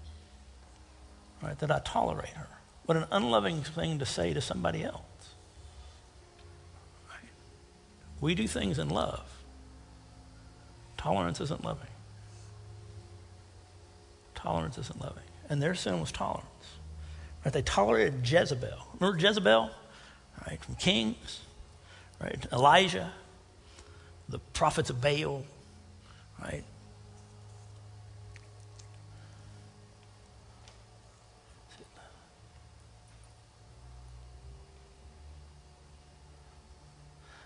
right, that I tolerate her. What an unloving thing to say to somebody else. Right? We do things in love. Tolerance isn't loving. Tolerance isn't loving. And their sin was tolerance. Right? They tolerated Jezebel. Remember Jezebel? Right? From Kings, right? Elijah, the prophets of Baal, right?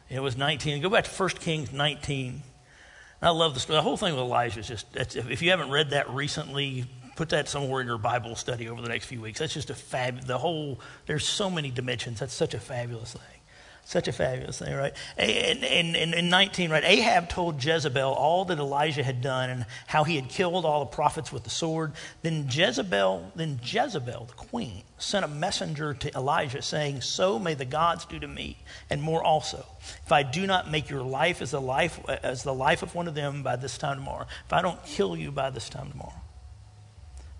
It was 19. Go back to 1 Kings 19. I love the story. The whole thing with Elijah is just, if you haven't read that recently, put that somewhere in your Bible study over the next few weeks. That's just a fab. The whole, there's so many dimensions. That's such a fabulous thing. Such a fabulous thing, right? And, and, in 19, right, Ahab told Jezebel all that Elijah had done and how he had killed all the prophets with the sword. Then Jezebel, then Jezebel, the queen, sent a messenger to Elijah saying, So may the gods do to me, and more also, if I do not make your life as the life, as the life of one of them by this time tomorrow, if I don't kill you by this time tomorrow.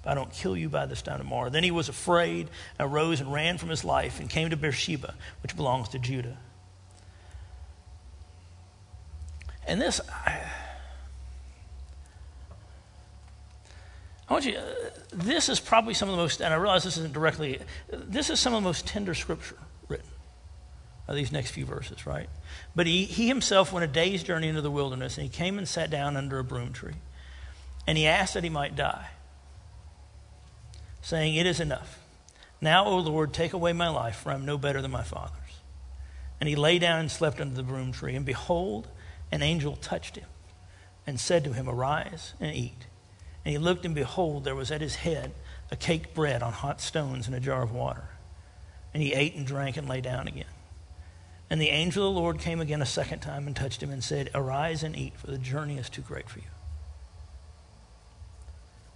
I don't kill you by this time tomorrow. Then he was afraid, and arose and ran from his life, and came to Beersheba, which belongs to Judah. And this, I, I want you, uh, this is probably some of the most, and I realize this isn't directly, this is some of the most tender scripture written, these next few verses, right? But he, he himself went a day's journey into the wilderness, and he came and sat down under a broom tree. And he asked that he might die saying, It is enough. Now, O Lord, take away my life, for I am no better than my father's. And he lay down and slept under the broom tree. And behold, an angel touched him and said to him, Arise and eat. And he looked, and behold, there was at his head a cake bread on hot stones and a jar of water. And he ate and drank and lay down again. And the angel of the Lord came again a second time and touched him and said, Arise and eat, for the journey is too great for you.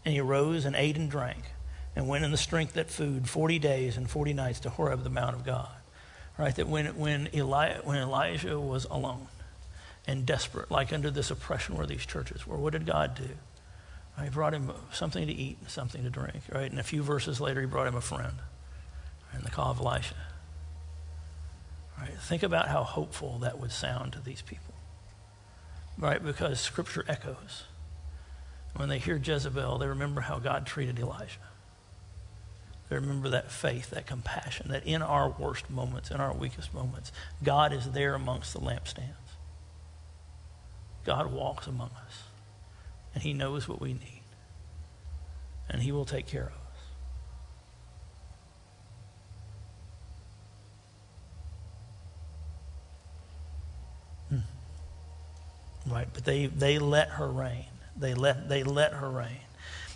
And he arose and ate and drank and went in the strength that food 40 days and 40 nights to Horeb, the Mount of God. Right? That when, when, Eli, when Elijah was alone and desperate, like under this oppression where these churches were, what did God do? He brought him something to eat and something to drink. Right? And a few verses later, he brought him a friend in the call of Elisha. Right? Think about how hopeful that would sound to these people. Right? Because Scripture echoes. When they hear Jezebel, they remember how God treated Elijah remember that faith, that compassion, that in our worst moments, in our weakest moments, God is there amongst the lampstands. God walks among us, and He knows what we need, and He will take care of us. Hmm. Right, but they, they let her reign. They let, they let her reign.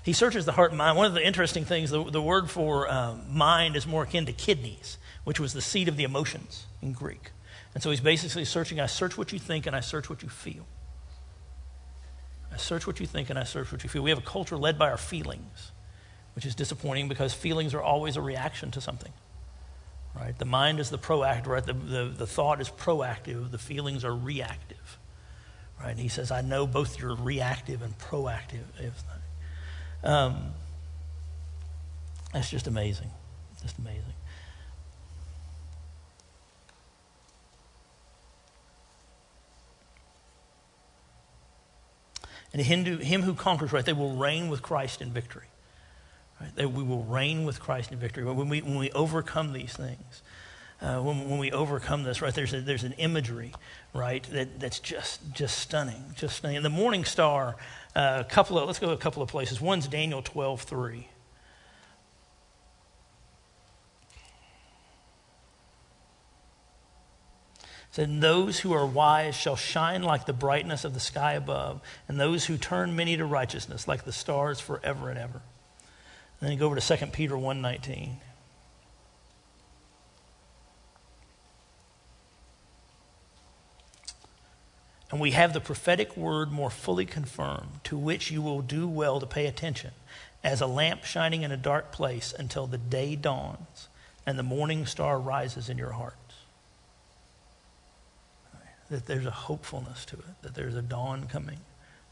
He searches the heart and mind. One of the interesting things, the, the word for um, mind is more akin to kidneys, which was the seat of the emotions in Greek. And so he's basically searching I search what you think and I search what you feel. I search what you think and I search what you feel. We have a culture led by our feelings, which is disappointing because feelings are always a reaction to something. Right? The mind is the proactive, right? The, the, the thought is proactive, the feelings are reactive. Right? And he says, I know both your reactive and proactive. Um, that's just amazing. Just amazing. And Hindu, him who conquers, right, they will reign with Christ in victory. Right? They, we will reign with Christ in victory. When we, when we overcome these things, uh, when, when we overcome this, right, there's, a, there's an imagery, right, that, that's just, just stunning, just stunning. And the morning star, uh, a couple of, let's go a couple of places. One's Daniel 12, 3. said, Those who are wise shall shine like the brightness of the sky above, and those who turn many to righteousness like the stars forever and ever. And then you go over to 2 Peter 1.19. And we have the prophetic word more fully confirmed, to which you will do well to pay attention, as a lamp shining in a dark place until the day dawns and the morning star rises in your hearts. That there's a hopefulness to it, that there's a dawn coming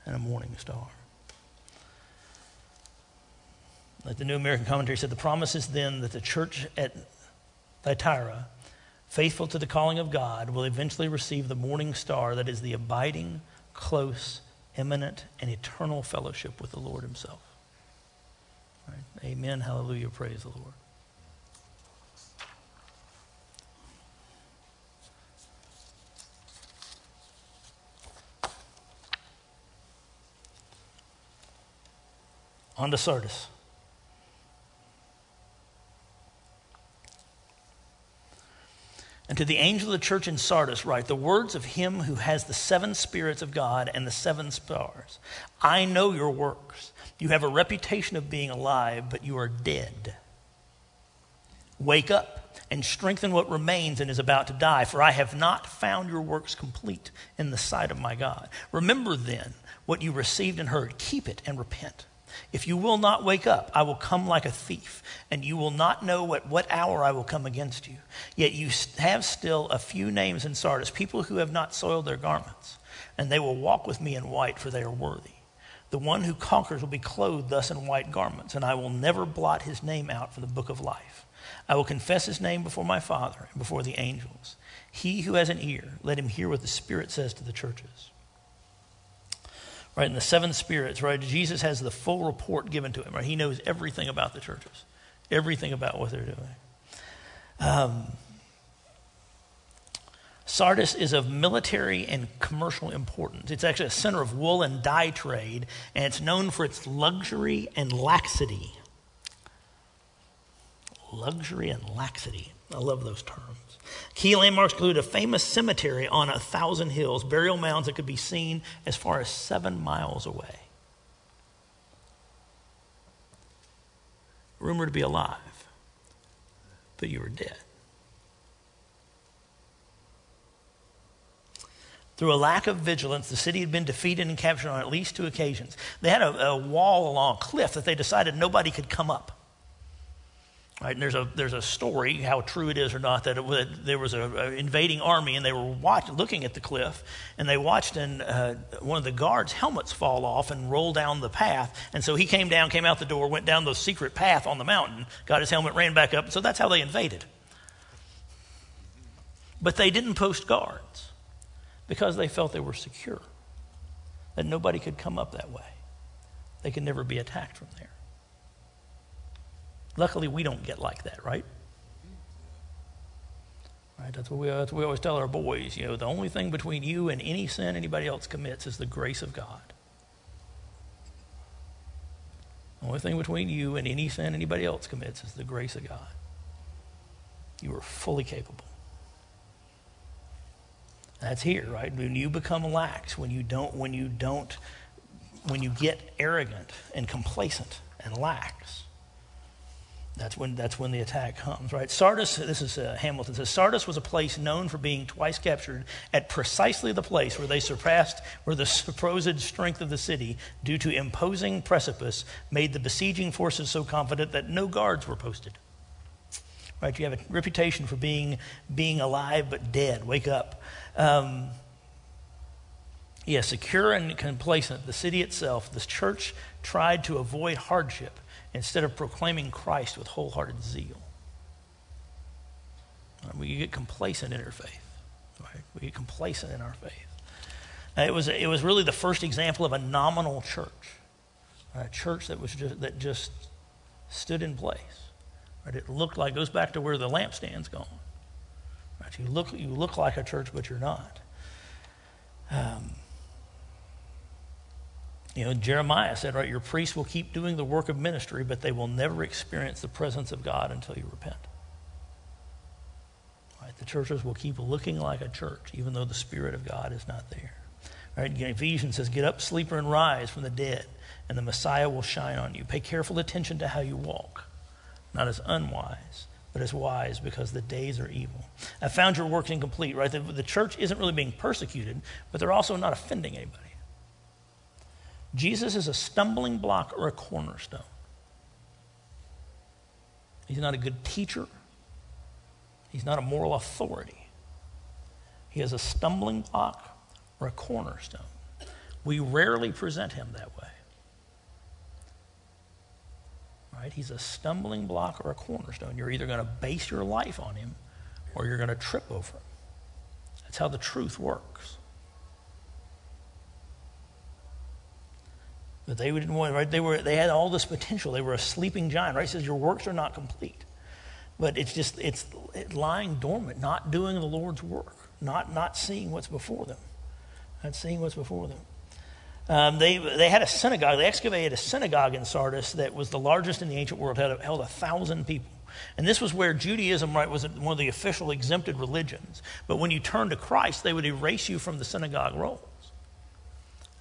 and a morning star. Like the New American Commentary said, the promise is then that the church at Thyatira faithful to the calling of God, will eventually receive the morning star that is the abiding, close, imminent, and eternal fellowship with the Lord Himself. Right. Amen. Hallelujah. Praise the Lord. On to Sardis. And to the angel of the church in Sardis, write the words of him who has the seven spirits of God and the seven stars. I know your works. You have a reputation of being alive, but you are dead. Wake up and strengthen what remains and is about to die, for I have not found your works complete in the sight of my God. Remember then what you received and heard, keep it and repent. If you will not wake up, I will come like a thief, and you will not know at what hour I will come against you. Yet you have still a few names in Sardis, people who have not soiled their garments, and they will walk with me in white, for they are worthy. The one who conquers will be clothed thus in white garments, and I will never blot his name out from the book of life. I will confess his name before my Father and before the angels. He who has an ear, let him hear what the Spirit says to the churches right? And the seven spirits, right? Jesus has the full report given to him, right? He knows everything about the churches, everything about what they're doing. Um, Sardis is of military and commercial importance. It's actually a center of wool and dye trade, and it's known for its luxury and laxity. Luxury and laxity. I love those terms. Key landmarks include a famous cemetery on a thousand hills, burial mounds that could be seen as far as seven miles away. Rumored to be alive, but you were dead. Through a lack of vigilance, the city had been defeated and captured on at least two occasions. They had a, a wall along a cliff that they decided nobody could come up. Right, and there's a, there's a story, how true it is or not, that it, there was an invading army and they were watch, looking at the cliff and they watched and uh, one of the guards' helmets fall off and roll down the path. And so he came down, came out the door, went down the secret path on the mountain, got his helmet, ran back up. So that's how they invaded. But they didn't post guards because they felt they were secure, that nobody could come up that way. They could never be attacked from there. Luckily, we don't get like that, right? Right, that's what, we, that's what we always tell our boys. You know, the only thing between you and any sin anybody else commits is the grace of God. The only thing between you and any sin anybody else commits is the grace of God. You are fully capable. That's here, right? When you become lax, when you don't, when you don't, when you get arrogant and complacent and lax, that's when, that's when the attack comes, right? Sardis, this is uh, Hamilton says, Sardis was a place known for being twice captured at precisely the place where they surpassed, where the supposed strength of the city, due to imposing precipice, made the besieging forces so confident that no guards were posted. Right? You have a reputation for being, being alive but dead. Wake up. Um, yeah, secure and complacent, the city itself, the church tried to avoid hardship instead of proclaiming Christ with wholehearted zeal. We get complacent in our faith. Right? We get complacent in our faith. it was, it was really the first example of a nominal church, a church that, was just, that just stood in place. Right? It looked like, goes back to where the lampstand's gone. Right? You, look, you look like a church, but you're not. Um, you know, Jeremiah said, right, your priests will keep doing the work of ministry, but they will never experience the presence of God until you repent. Right, the churches will keep looking like a church, even though the Spirit of God is not there. Right, Ephesians says, Get up, sleeper, and rise from the dead, and the Messiah will shine on you. Pay careful attention to how you walk, not as unwise, but as wise, because the days are evil. I found your work incomplete, right? The, the church isn't really being persecuted, but they're also not offending anybody. Jesus is a stumbling block or a cornerstone. He's not a good teacher. He's not a moral authority. He is a stumbling block or a cornerstone. We rarely present him that way. Right? He's a stumbling block or a cornerstone. You're either going to base your life on him or you're going to trip over them. That's how the truth works. But they didn't want, right? They, were, they had all this potential. They were a sleeping giant, right? He says, Your works are not complete. But it's just, it's lying dormant, not doing the Lord's work, not, not seeing what's before them, not seeing what's before them. Um, they, they had a synagogue, they excavated a synagogue in Sardis that was the largest in the ancient world, held, held a thousand people. And this was where Judaism, right, was one of the official exempted religions. But when you turned to Christ, they would erase you from the synagogue rolls.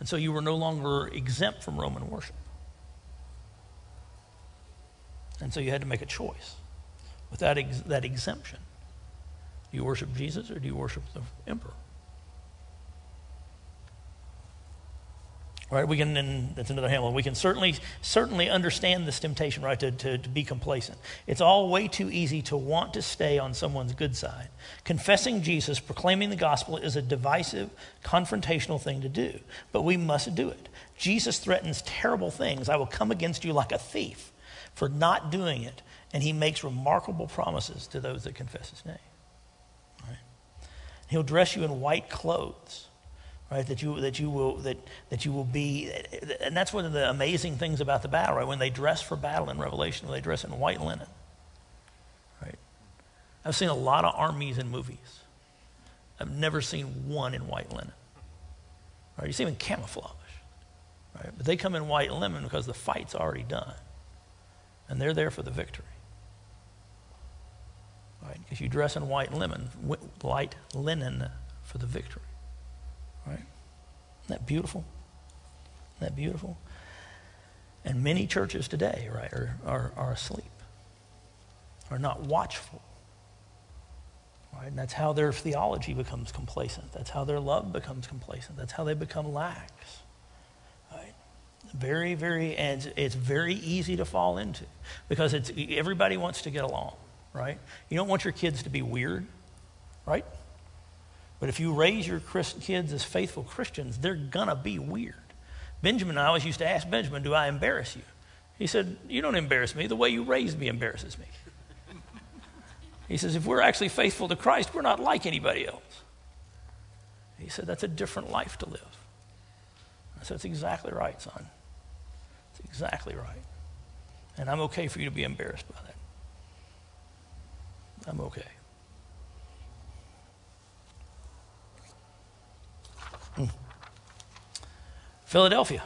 And so you were no longer exempt from Roman worship. And so you had to make a choice with that, ex- that exemption. Do you worship Jesus or do you worship the emperor? Right, we can, and that's another handle. We can certainly, certainly understand this temptation, right, to, to, to be complacent. It's all way too easy to want to stay on someone's good side. Confessing Jesus, proclaiming the gospel is a divisive, confrontational thing to do, but we must do it. Jesus threatens terrible things. I will come against you like a thief for not doing it, and he makes remarkable promises to those that confess his name. Right? He'll dress you in white clothes right? That you that you will that that you will be, and that's one of the amazing things about the battle, right? When they dress for battle in Revelation, they dress in white linen, right? I've seen a lot of armies in movies. I've never seen one in white linen. Right? You see them in camouflage, right? But they come in white linen because the fight's already done, and they're there for the victory. Right? Because you dress in white linen, white linen for the victory. Isn't that beautiful? Isn't that beautiful? And many churches today, right, are, are, are asleep, are not watchful. Right? And that's how their theology becomes complacent. That's how their love becomes complacent. That's how they become lax. Right? Very, very, and it's very easy to fall into because it's everybody wants to get along, right? You don't want your kids to be weird, right? But if you raise your kids as faithful Christians, they're going to be weird. Benjamin, I always used to ask Benjamin, Do I embarrass you? He said, You don't embarrass me. The way you raised me embarrasses me. He says, If we're actually faithful to Christ, we're not like anybody else. He said, That's a different life to live. I said, That's exactly right, son. That's exactly right. And I'm okay for you to be embarrassed by that. I'm okay. Philadelphia.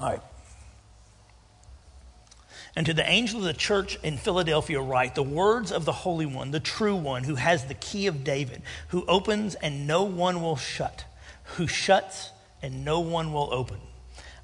All right. And to the angel of the church in Philadelphia, write the words of the Holy One, the true One, who has the key of David, who opens and no one will shut, who shuts and no one will open.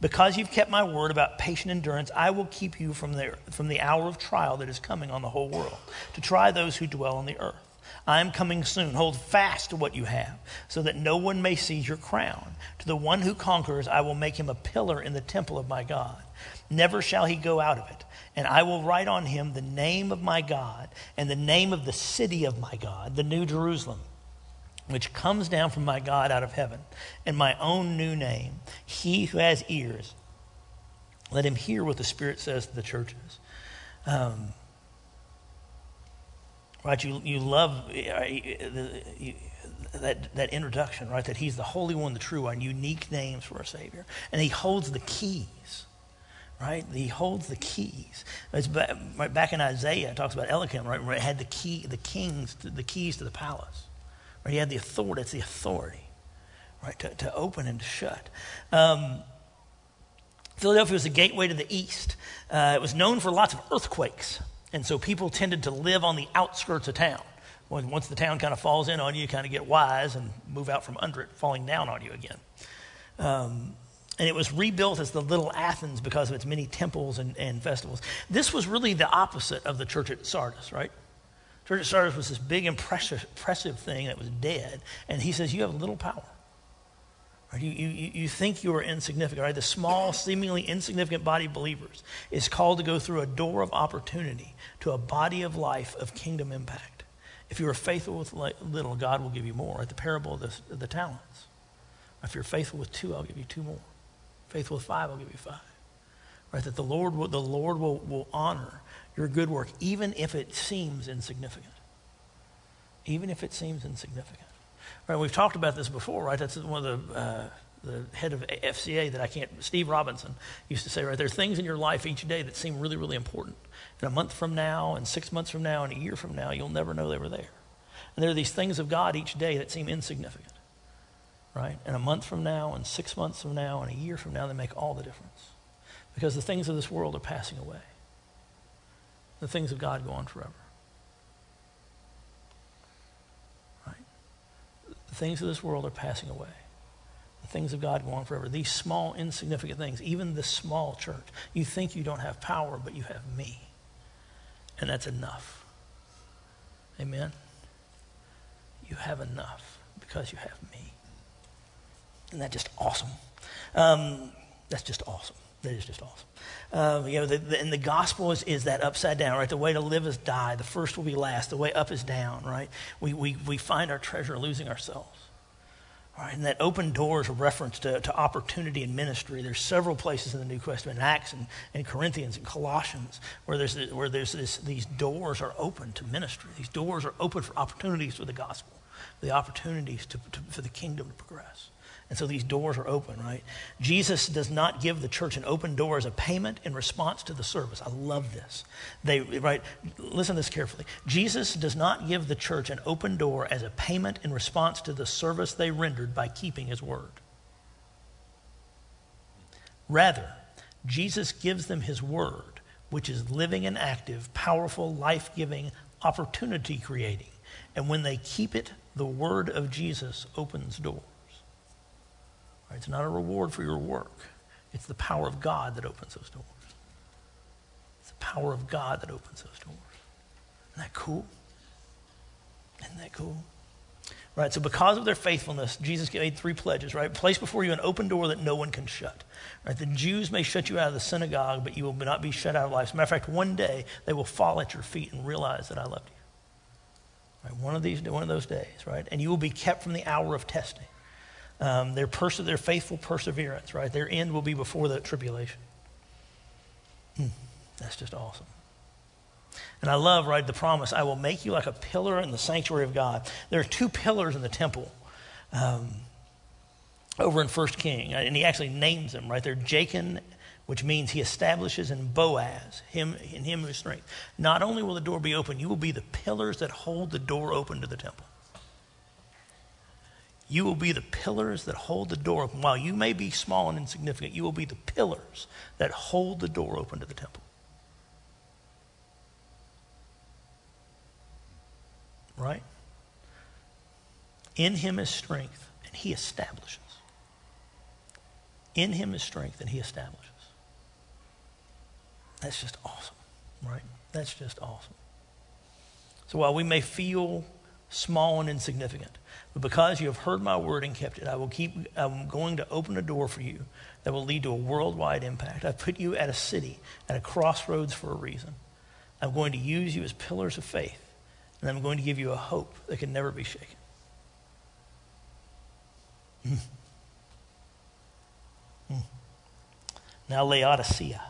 Because you've kept my word about patient endurance, I will keep you from the, from the hour of trial that is coming on the whole world, to try those who dwell on the earth. I am coming soon. Hold fast to what you have, so that no one may seize your crown. To the one who conquers, I will make him a pillar in the temple of my God. Never shall he go out of it. And I will write on him the name of my God and the name of the city of my God, the New Jerusalem which comes down from my God out of heaven, and my own new name. He who has ears, let him hear what the Spirit says to the churches. Um, right, you, you love uh, that, that introduction, right? That he's the Holy One, the true one, unique names for our Savior. And he holds the keys, right? He holds the keys. It's back, right back in Isaiah, it talks about Eliakim, right? Where it had the key, the kings, the keys to the palace. Right? He had the authority. It's the authority, right, to, to open and to shut. Um, Philadelphia was a gateway to the east. Uh, it was known for lots of earthquakes, and so people tended to live on the outskirts of town. Once the town kind of falls in on you, you kind of get wise and move out from under it, falling down on you again. Um, and it was rebuilt as the little Athens because of its many temples and, and festivals. This was really the opposite of the church at Sardis, right? Church Sardis was this big, impressive, impressive thing that was dead, and he says, You have little power. Right? You, you, you think you are insignificant, right? The small, seemingly insignificant body of believers is called to go through a door of opportunity to a body of life of kingdom impact. If you are faithful with little, God will give you more. Right? The parable of the, of the talents. If you're faithful with two, I'll give you two more. Faithful with five, I'll give you five. Right? That the Lord will, the Lord will, will honor your good work, even if it seems insignificant. Even if it seems insignificant. Right? We've talked about this before, right? That's one of the, uh, the head of FCA that I can't, Steve Robinson used to say, right? There are things in your life each day that seem really, really important. And a month from now, and six months from now, and a year from now, you'll never know they were there. And there are these things of God each day that seem insignificant right? And a month from now, and six months from now, and a year from now, they make all the difference. Because the things of this world are passing away. The things of God go on forever. Right? The things of this world are passing away. The things of God go on forever. These small, insignificant things, even this small church, you think you don't have power, but you have me. And that's enough. Amen? You have enough because you have me. Isn't that just awesome? Um, that's just awesome. That is just awesome. Uh, you know, the, the, and the gospel is, is that upside down, right? The way to live is die. The first will be last. The way up is down, right? We, we, we find our treasure losing ourselves. Right, and that open door is a reference to, to opportunity and ministry. There's several places in the New Testament, Acts and, and Corinthians and Colossians, where there's, where there's this, these doors are open to ministry. These doors are open for opportunities for the gospel, the opportunities to, to, for the kingdom to progress. And so these doors are open, right? Jesus does not give the church an open door as a payment in response to the service. I love this. They, right? Listen to this carefully. Jesus does not give the church an open door as a payment in response to the service they rendered by keeping his word. Rather, Jesus gives them his word, which is living and active, powerful, life giving, opportunity creating. And when they keep it, the word of Jesus opens doors. It's not a reward for your work. It's the power of God that opens those doors. It's the power of God that opens those doors. Isn't that cool? Isn't that cool? Right, so because of their faithfulness, Jesus made three pledges, right? Place before you an open door that no one can shut. Right? The Jews may shut you out of the synagogue, but you will not be shut out of life. As a matter of fact, one day they will fall at your feet and realize that I loved you. Right? One of these, one of those days, right? And you will be kept from the hour of testing um, their, perse- their faithful perseverance, right? Their end will be before the tribulation. Hmm, that's just awesome. And I love, right, the promise I will make you like a pillar in the sanctuary of God. There are two pillars in the temple um, over in First King, and he actually names them, right? They're Jachin, which means he establishes, and Boaz, him in him whose strength. Not only will the door be open, you will be the pillars that hold the door open to the temple. You will be the pillars that hold the door open. While you may be small and insignificant, you will be the pillars that hold the door open to the temple. Right? In him is strength, and he establishes. In him is strength, and he establishes. That's just awesome, right? That's just awesome. So while we may feel small and insignificant, but because you have heard my word and kept it, I will keep, I'm going to open a door for you that will lead to a worldwide impact. I've put you at a city, at a crossroads for a reason. I'm going to use you as pillars of faith, and I'm going to give you a hope that can never be shaken. Mm. Mm. Now, Laodicea,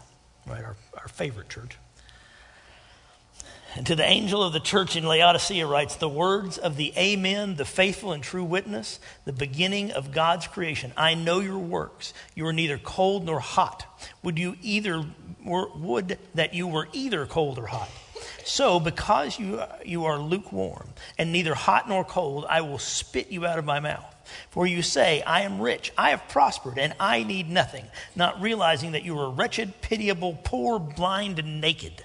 right, our, our favorite church. And to the angel of the church in Laodicea writes, The words of the Amen, the faithful and true witness, the beginning of God's creation. I know your works. You are neither cold nor hot. Would you either would that you were either cold or hot? So, because you, you are lukewarm and neither hot nor cold, I will spit you out of my mouth. For you say, I am rich, I have prospered, and I need nothing, not realizing that you are wretched, pitiable, poor, blind, and naked.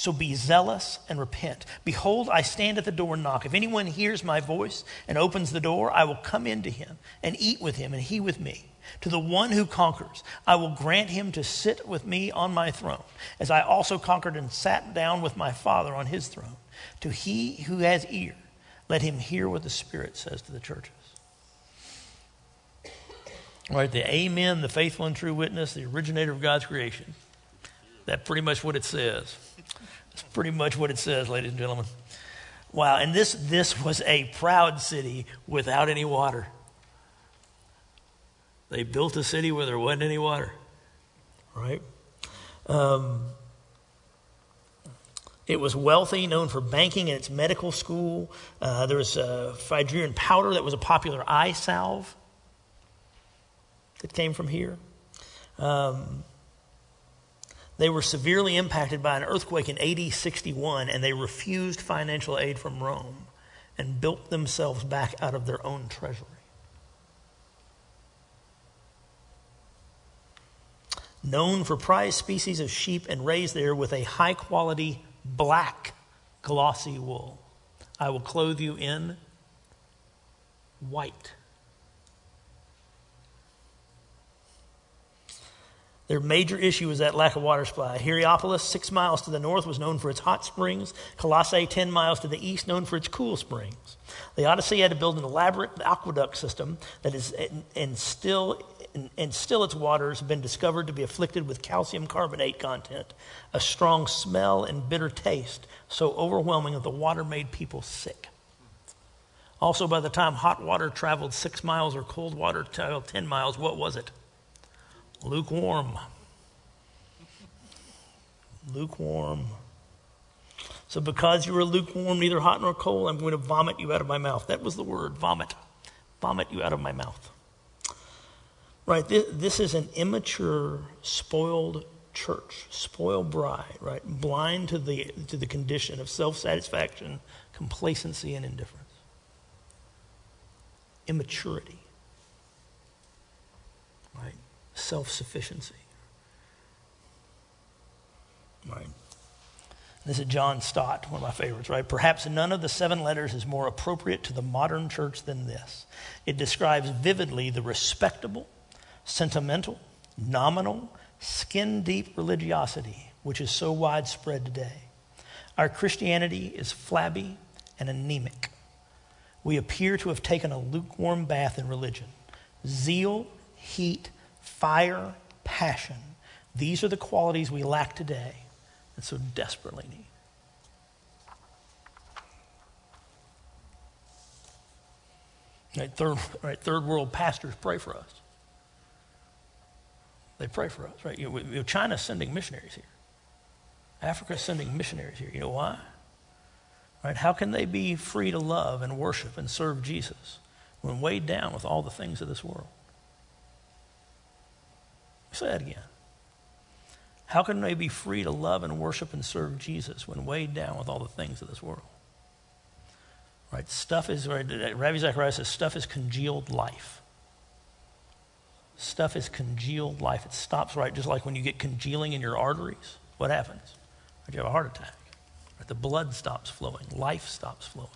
So be zealous and repent. Behold, I stand at the door and knock. If anyone hears my voice and opens the door, I will come into him and eat with him, and he with me. To the one who conquers, I will grant him to sit with me on my throne, as I also conquered and sat down with my Father on his throne. To he who has ear, let him hear what the Spirit says to the churches. Right, the Amen, the faithful and true witness, the originator of God's creation. That's pretty much what it says. That's pretty much what it says, ladies and gentlemen. Wow, and this, this was a proud city without any water. They built a city where there wasn't any water, right? Um, it was wealthy, known for banking and its medical school. Uh, there was a Phrygian powder that was a popular eye salve that came from here. Um, they were severely impacted by an earthquake in AD 61, and they refused financial aid from Rome and built themselves back out of their own treasury. known for prized species of sheep and raised there with a high quality black glossy wool. I will clothe you in white. Their major issue was that lack of water supply. Hierapolis, six miles to the north, was known for its hot springs. Colossae, 10 miles to the east, known for its cool springs. Laodicea had to build an elaborate aqueduct system that is, and still and, and still its waters have been discovered to be afflicted with calcium carbonate content, a strong smell and bitter taste, so overwhelming that the water made people sick. Also, by the time hot water traveled six miles or cold water traveled 10 miles, what was it? Lukewarm. Lukewarm. So, because you are lukewarm, neither hot nor cold, I'm going to vomit you out of my mouth. That was the word vomit. Vomit you out of my mouth. Right? This, this is an immature, spoiled church, spoiled bride, right? Blind to the, to the condition of self satisfaction, complacency, and indifference. Immaturity? Self sufficiency, right? This is John Stott, one of my favorites, right? Perhaps none of the seven letters is more appropriate to the modern church than this. It describes vividly the respectable, sentimental, nominal, skin deep religiosity, which is so widespread today. Our Christianity is flabby and anemic. We appear to have taken a lukewarm bath in religion. Zeal, heat, fire, passion. These are the qualities we lack today and so desperately need. Right, third, right, third world pastors pray for us. They pray for us, right? You know, China's sending missionaries here. Africa's sending missionaries here. You know why? Right? How can they be free to love and worship and serve Jesus when weighed down with all the things of this world? Say that again. How can they be free to love and worship and serve Jesus when weighed down with all the things of this world? Right? Stuff is, right, Ravi Zacharias says, stuff is congealed life stuff is congealed life. It stops right, just like when you get congealing in your arteries. What happens? You have a heart attack. Right? The blood stops flowing. Life stops flowing.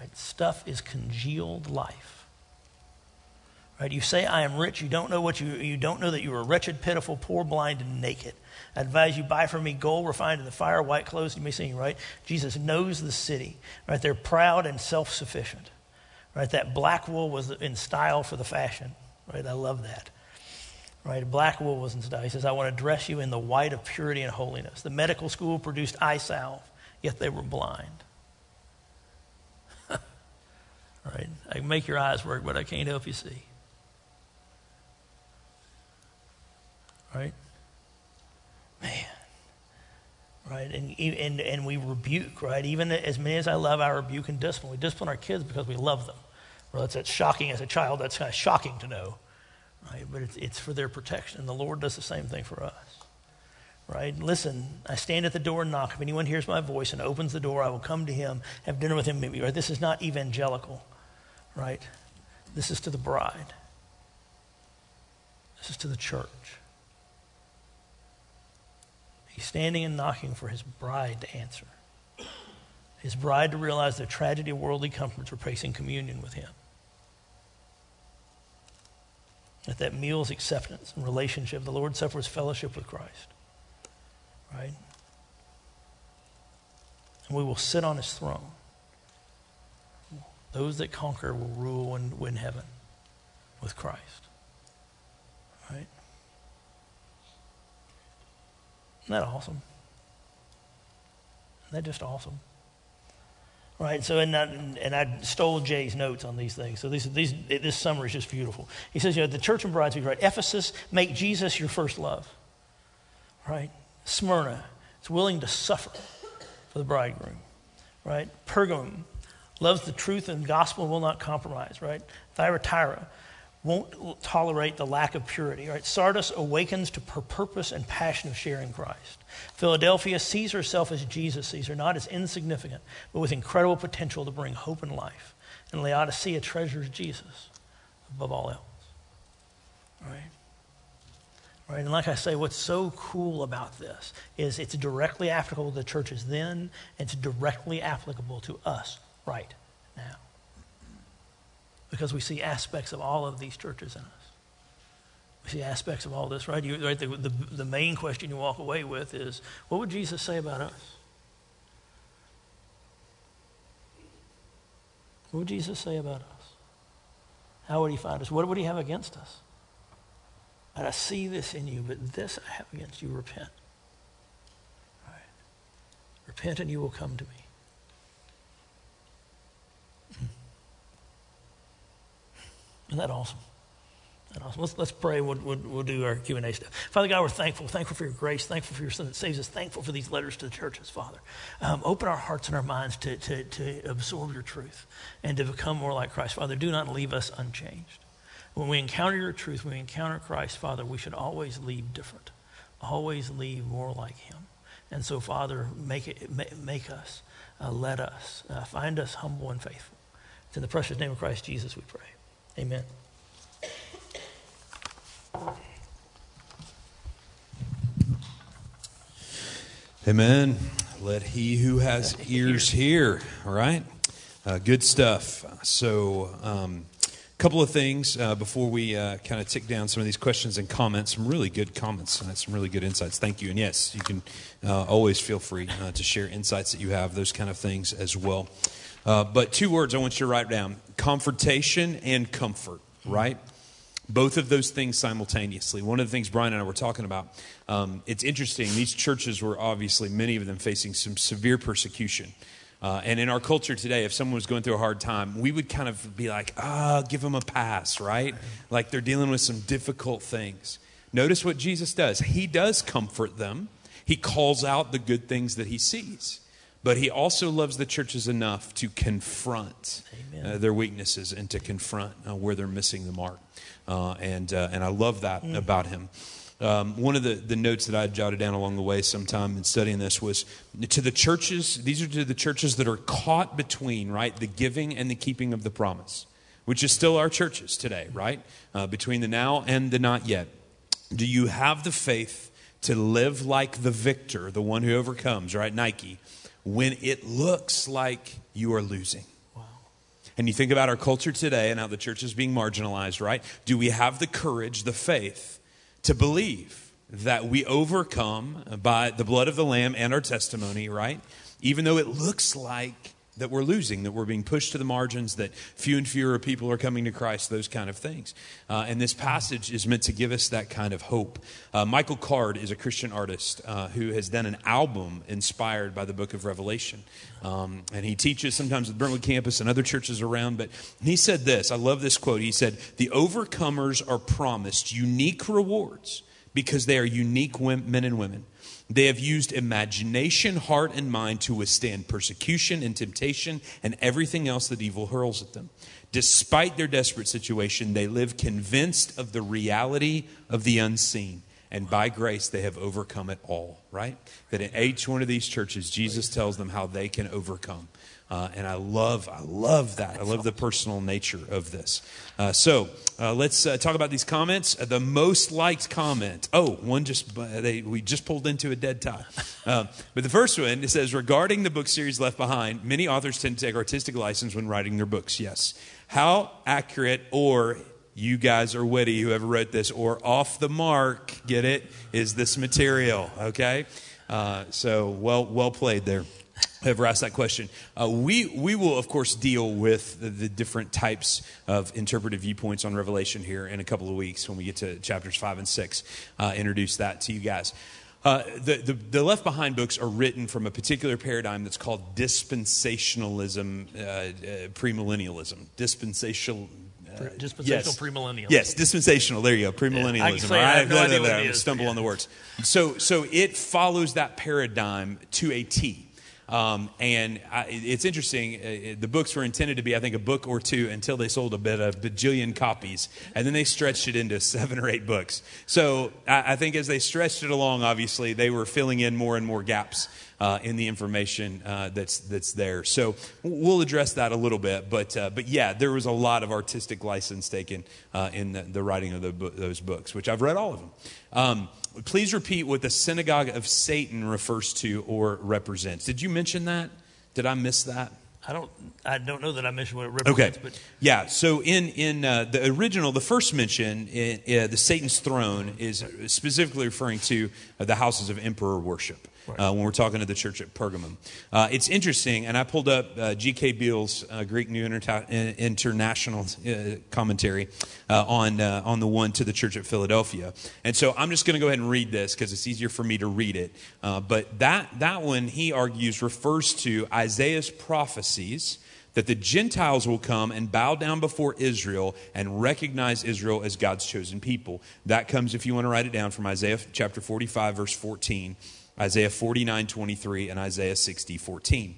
Right? Stuff is congealed life. Right? You say, I am rich. You don't know what you, you don't know that you are wretched, pitiful, poor, blind, and naked. I advise you buy from me gold refined in the fire, white clothes you may see, right? Jesus knows the city. Right? They're proud and self-sufficient. Right? That black wool was in style for the fashion. Right? I love that. Right? Black wool was in style. He says, I want to dress you in the white of purity and holiness. The medical school produced eye salve, yet they were blind. right? I can make your eyes work, but I can't help you see. Right? Man. Right? And, and, and we rebuke, right? Even as many as I love, I rebuke and discipline. We discipline our kids because we love them. Well, that's, that's shocking as a child. That's kind of shocking to know, right? But it's, it's for their protection. And the Lord does the same thing for us, right? Listen, I stand at the door and knock. If anyone hears my voice and opens the door, I will come to him, have dinner with him. Right? This is not evangelical, right? This is to the bride. This is to the church. He's standing and knocking for his bride to answer. His bride to realize the tragedy of worldly comforts, replacing communion with him. At that meal's acceptance and relationship, the Lord suffers fellowship with Christ. Right? And we will sit on his throne. Those that conquer will rule and win heaven with Christ. Right? Isn't that awesome? Isn't that just awesome? Right, so and I, and I stole Jay's notes on these things. So these, these, this summary is just beautiful. He says, you know, the church and brides, right? Ephesus, make Jesus your first love. Right? Smyrna, it's willing to suffer for the bridegroom. Right? Pergamum, loves the truth and gospel will not compromise. Right? Thyatira, won't tolerate the lack of purity. Right? Sardis awakens to her purpose and passion of sharing Christ. Philadelphia sees herself as Jesus sees her, not as insignificant, but with incredible potential to bring hope and life. And Laodicea treasures Jesus above all else. Right? Right? And like I say, what's so cool about this is it's directly applicable to the churches then, and it's directly applicable to us right now because we see aspects of all of these churches in us. We see aspects of all this, right? You, right the, the, the main question you walk away with is what would Jesus say about us? What would Jesus say about us? How would he find us? What would he have against us? And I see this in you, but this I have against you repent. Repent and you will come to me. Isn't that awesome? Awesome. Let's, let's pray. We'll, we'll, we'll do our Q&A stuff. Father God, we're thankful. Thankful for your grace. Thankful for your son that saves us. Thankful for these letters to the churches, Father. Um, open our hearts and our minds to, to, to absorb your truth and to become more like Christ. Father, do not leave us unchanged. When we encounter your truth, when we encounter Christ, Father, we should always leave different. Always leave more like him. And so, Father, make, it, make us, uh, let us, uh, find us humble and faithful. It's in the precious name of Christ Jesus we pray. Amen. Amen. Let he who has ears hear. All right. Uh, good stuff. So, a um, couple of things uh, before we uh, kind of tick down some of these questions and comments. Some really good comments, uh, some really good insights. Thank you. And yes, you can uh, always feel free uh, to share insights that you have, those kind of things as well. Uh, but two words I want you to write down confrontation and comfort, right? Both of those things simultaneously. One of the things Brian and I were talking about, um, it's interesting. These churches were obviously, many of them, facing some severe persecution. Uh, and in our culture today, if someone was going through a hard time, we would kind of be like, ah, oh, give them a pass, right? Like they're dealing with some difficult things. Notice what Jesus does. He does comfort them, He calls out the good things that He sees. But he also loves the churches enough to confront uh, their weaknesses and to confront uh, where they're missing the mark. Uh, and, uh, and I love that mm. about him. Um, one of the, the notes that I jotted down along the way sometime in studying this was to the churches, these are to the churches that are caught between, right, the giving and the keeping of the promise, which is still our churches today, right? Uh, between the now and the not yet. Do you have the faith to live like the victor, the one who overcomes, right? Nike when it looks like you are losing. Wow. And you think about our culture today and how the church is being marginalized, right? Do we have the courage, the faith to believe that we overcome by the blood of the Lamb and our testimony, right? Even though it looks like that we're losing, that we're being pushed to the margins, that few and fewer people are coming to Christ, those kind of things. Uh, and this passage is meant to give us that kind of hope. Uh, Michael Card is a Christian artist uh, who has done an album inspired by the book of Revelation. Um, and he teaches sometimes at Brentwood campus and other churches around. But he said this I love this quote. He said, The overcomers are promised unique rewards because they are unique men and women. They have used imagination, heart, and mind to withstand persecution and temptation and everything else that evil hurls at them. Despite their desperate situation, they live convinced of the reality of the unseen and by grace they have overcome it all, right? That in each one of these churches, Jesus tells them how they can overcome. Uh, and I love, I love that. I love the personal nature of this. Uh, so uh, let's uh, talk about these comments. Uh, the most liked comment. Oh, one just they we just pulled into a dead tie. Uh, but the first one it says regarding the book series Left Behind, many authors tend to take artistic license when writing their books. Yes, how accurate or you guys are witty, whoever wrote this, or off the mark, get it, is this material, okay? so well, well played there ever asked that question. Uh, we, we will, of course, deal with the, the, different types of interpretive viewpoints on Revelation here in a couple of weeks when we get to chapters 5 and 6. Uh, introduce that to you guys. Uh, the, the, the, Left Behind books are written from a particular paradigm that's called dispensationalism, uh, uh, premillennialism. Dispensational. Uh, dispensational yes. premillennialism. Yes, dispensational. There you go. Premillennialism. Yeah, I, I, no I stumble on the words. So, so it follows that paradigm to a T. Um, and I, it's interesting. Uh, the books were intended to be, I think, a book or two until they sold a bit of bajillion copies, and then they stretched it into seven or eight books. So I, I think as they stretched it along, obviously they were filling in more and more gaps uh, in the information uh, that's that's there. So we'll address that a little bit, but uh, but yeah, there was a lot of artistic license taken uh, in the, the, writing of the, those books, which I've read all of them. Um, please repeat what the synagogue of Satan refers to or represents. Did you mention that? Did I miss that? I don't. I don't know that I mentioned what it represents. Okay. But yeah. So in in uh, the original, the first mention, in, uh, the Satan's throne is specifically referring to uh, the houses of emperor worship uh, when we're talking to the church at Pergamum. Uh, it's interesting, and I pulled up uh, G.K. Beale's uh, Greek New Inter- International uh, commentary uh, on, on the one to the church at Philadelphia. And so I'm just going to go ahead and read this because it's easier for me to read it. but that, that one, he argues, refers to Isaiah's prophecies that the Gentiles will come and bow down before Israel and recognize Israel as God's chosen people. That comes, if you want to write it down, from Isaiah chapter 45, verse 14. Isaiah 49 23, and Isaiah 60 14.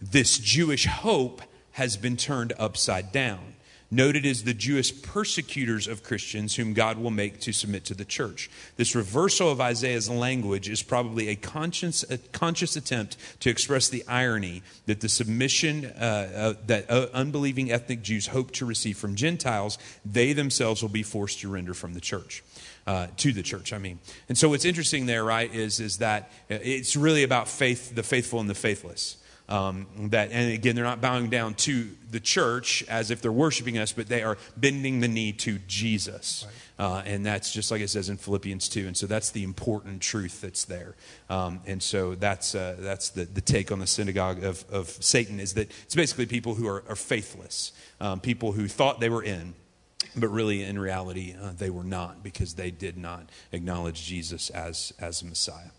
This Jewish hope has been turned upside down. Noted as the Jewish persecutors of Christians whom God will make to submit to the church. This reversal of Isaiah's language is probably a conscious, a conscious attempt to express the irony that the submission uh, uh, that uh, unbelieving ethnic Jews hope to receive from Gentiles, they themselves will be forced to render from the church uh, to the church. I mean, and so what's interesting there, right, is is that it's really about faith, the faithful and the faithless. Um, that and again, they're not bowing down to the church as if they're worshiping us, but they are bending the knee to Jesus. Right. Uh, and that's just like it says in Philippians 2. And so that's the important truth that's there. Um, and so that's, uh, that's the, the take on the synagogue of, of Satan is that it's basically people who are, are faithless, um, people who thought they were in, but really in reality uh, they were not because they did not acknowledge jesus as, as messiah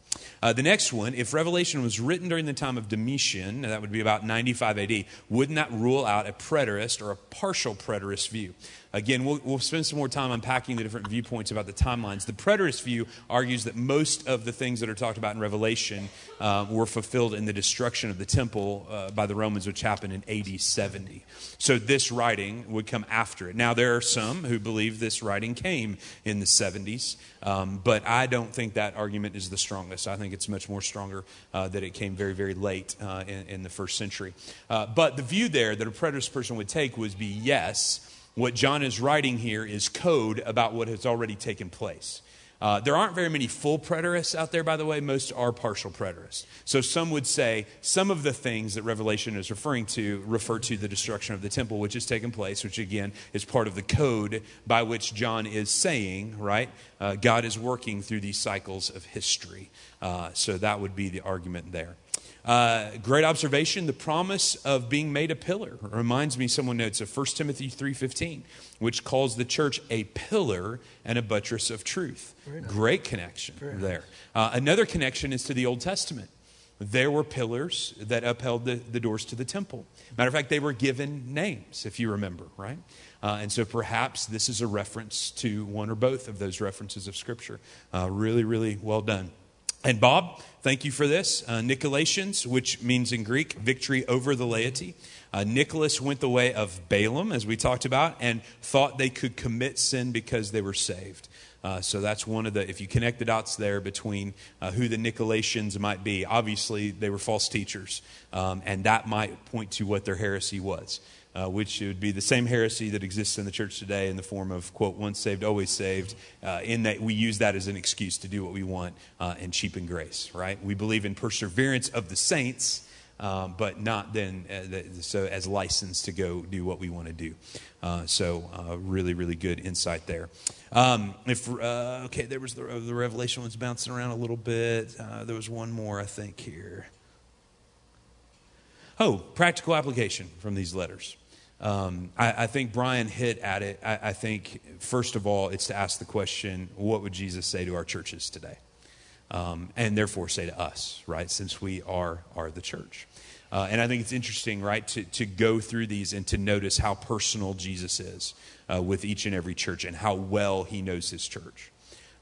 uh, the next one if revelation was written during the time of domitian that would be about 95 ad wouldn't that rule out a preterist or a partial preterist view Again, we'll, we'll, spend some more time unpacking the different viewpoints about the timelines. The preterist view argues that most of the things that are talked about in Revelation uh, were fulfilled in the destruction of the temple uh, by the Romans, which happened in AD 70. So this writing would come after it. Now, there are some who believe this writing came in the 70s, um, but I don't think that argument is the strongest. I think it's much more stronger uh, that it came very, very late uh, in, in, the first century. Uh, but the view there that a preterist person would take would be yes what John is writing here is code about what has already taken place. Uh, there aren't very many full preterists out there, by the way. Most are partial preterists. So some would say some of the things that Revelation is referring to refer to the destruction of the temple, which has taken place, which again is part of the code by which John is saying, right? Uh, God is working through these cycles of history. Uh, so that would be the argument there. Uh, great observation. The promise of being made a pillar reminds me. Someone notes of 1 Timothy three fifteen, which calls the church a pillar and a buttress of truth. Nice. Great connection Very there. Uh, another connection is to the Old Testament. There were pillars that upheld the, the doors to the temple. Matter of fact, they were given names, if you remember, right? Uh, and so perhaps this is a reference to one or both of those references of Scripture. Uh, really, really well done. And Bob, thank you for this. Uh, Nicolaitans, which means in Greek, victory over the laity. Uh, Nicholas went the way of Balaam, as we talked about, and thought they could commit sin because they were saved. Uh, so that's one of the, if you connect the dots there between uh, who the Nicolaitans might be, obviously they were false teachers, um, and that might point to what their heresy was. Uh, which would be the same heresy that exists in the church today in the form of, quote, once saved, always saved, uh, in that we use that as an excuse to do what we want uh, and cheapen grace, right? We believe in perseverance of the saints, um, but not then uh, the, so as license to go do what we want to do. Uh, so uh, really, really good insight there. Um, if uh, okay, there was the, the revelation was bouncing around a little bit. Uh, there was one more, I think, here. Oh, practical application from these letters. Um, I, I, think Brian hit at it. I, I, think, first of all, it's to ask the question what would Jesus say to our churches today? Um, and therefore say to us, right, since we are, are the church. Uh, and I think it's interesting, right, to, to go through these and to notice how personal Jesus is uh, with each and every church and how well he knows his church.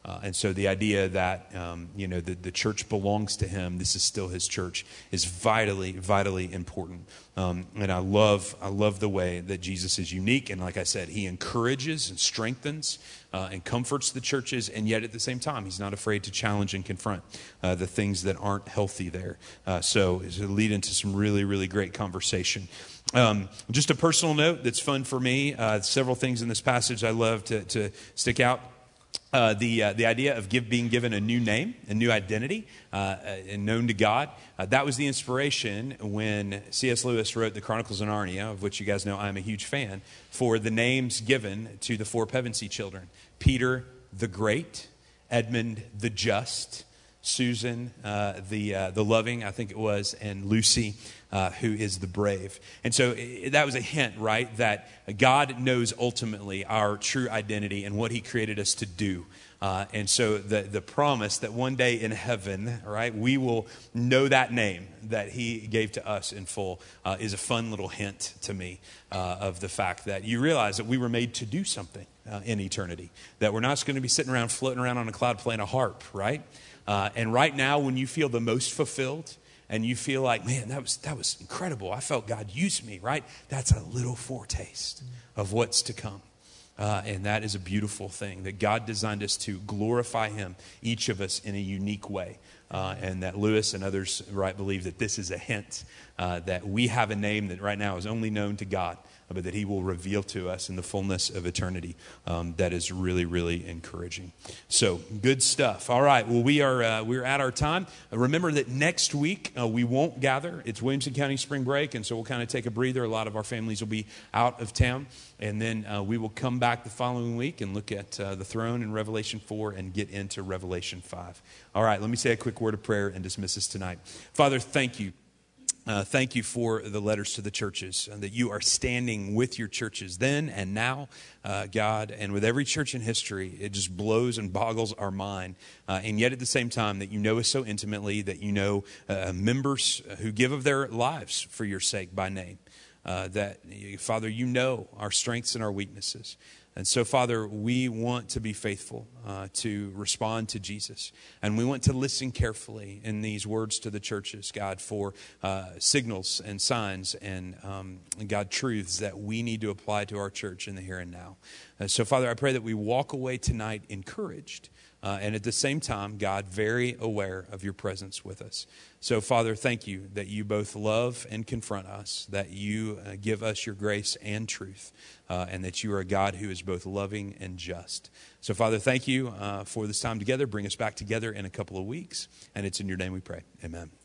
Uh, and so the idea that um, you know the, the church belongs to him, this is still his church, is vitally, vitally important. Um, and I love, I love the way that Jesus is unique. And like I said, he encourages and strengthens uh, and comforts the churches, and yet at the same time, he's not afraid to challenge and confront uh, the things that aren't healthy there. Uh, so it'll lead into some really, really great conversation. Um, just a personal note that's fun for me. Uh, several things in this passage I love to, to stick out. Uh, the, uh, the idea of give, being given a new name, a new identity, uh, uh and known to God. Uh, that was the inspiration when C.S. Lewis wrote the Chronicles of Narnia, of which you guys know I'm a huge fan, for the names given to the four Pevensey children Peter the Great, Edmund the Just, Susan uh, the, the Loving, I think it was, and Lucy uh, who is the brave. And so that was a hint, right? That God knows ultimately our true identity and what He created us to do. Uh, and so the, the promise that one day in heaven, right, we will know that name that he gave to us in full uh, is a fun little hint to me uh, of the fact that you realize that we were made to do something uh, in eternity, that we're not just going to be sitting around floating around on a cloud playing a harp, right? Uh, and right now, when you feel the most fulfilled, and you feel like, man, that was, that was incredible. I felt God used me, right? That's a little foretaste of what's to come. Uh, and that is a beautiful thing that God designed us to glorify Him, each of us in a unique way. Uh, and that Lewis and others, right, believe that this is a hint uh, that we have a name that right now is only known to God but that He will reveal to us in the fullness of eternity. Um, that is really, really encouraging. So, good stuff. All right. Well, we are uh, we're at our time. Uh, remember that next week uh, we won't gather. It's Williamson County spring break, and so we'll kind of take a breather. A lot of our families will be out of town, and then uh, we will come back the following week and look at uh, the throne in Revelation four and get into Revelation five. All right. Let me say a quick word of prayer and dismiss us tonight. Father, thank you. Uh, thank you for the letters to the churches and that you are standing with your churches then and now, uh, God, and with every church in history. It just blows and boggles our mind. Uh, and yet, at the same time, that you know us so intimately, that you know uh, members who give of their lives for your sake by name. Uh, that, Father, you know our strengths and our weaknesses. And so, Father, we want to be faithful uh, to respond to Jesus. And we want to listen carefully in these words to the churches, God, for uh, signals and signs and, um, God, truths that we need to apply to our church in the here and now. Uh, so, Father, I pray that we walk away tonight encouraged. Uh, and at the same time, God, very aware of your presence with us. So, Father, thank you that you both love and confront us, that you uh, give us your grace and truth, uh, and that you are a God who is both loving and just. So, Father, thank you uh, for this time together. Bring us back together in a couple of weeks. And it's in your name we pray. Amen.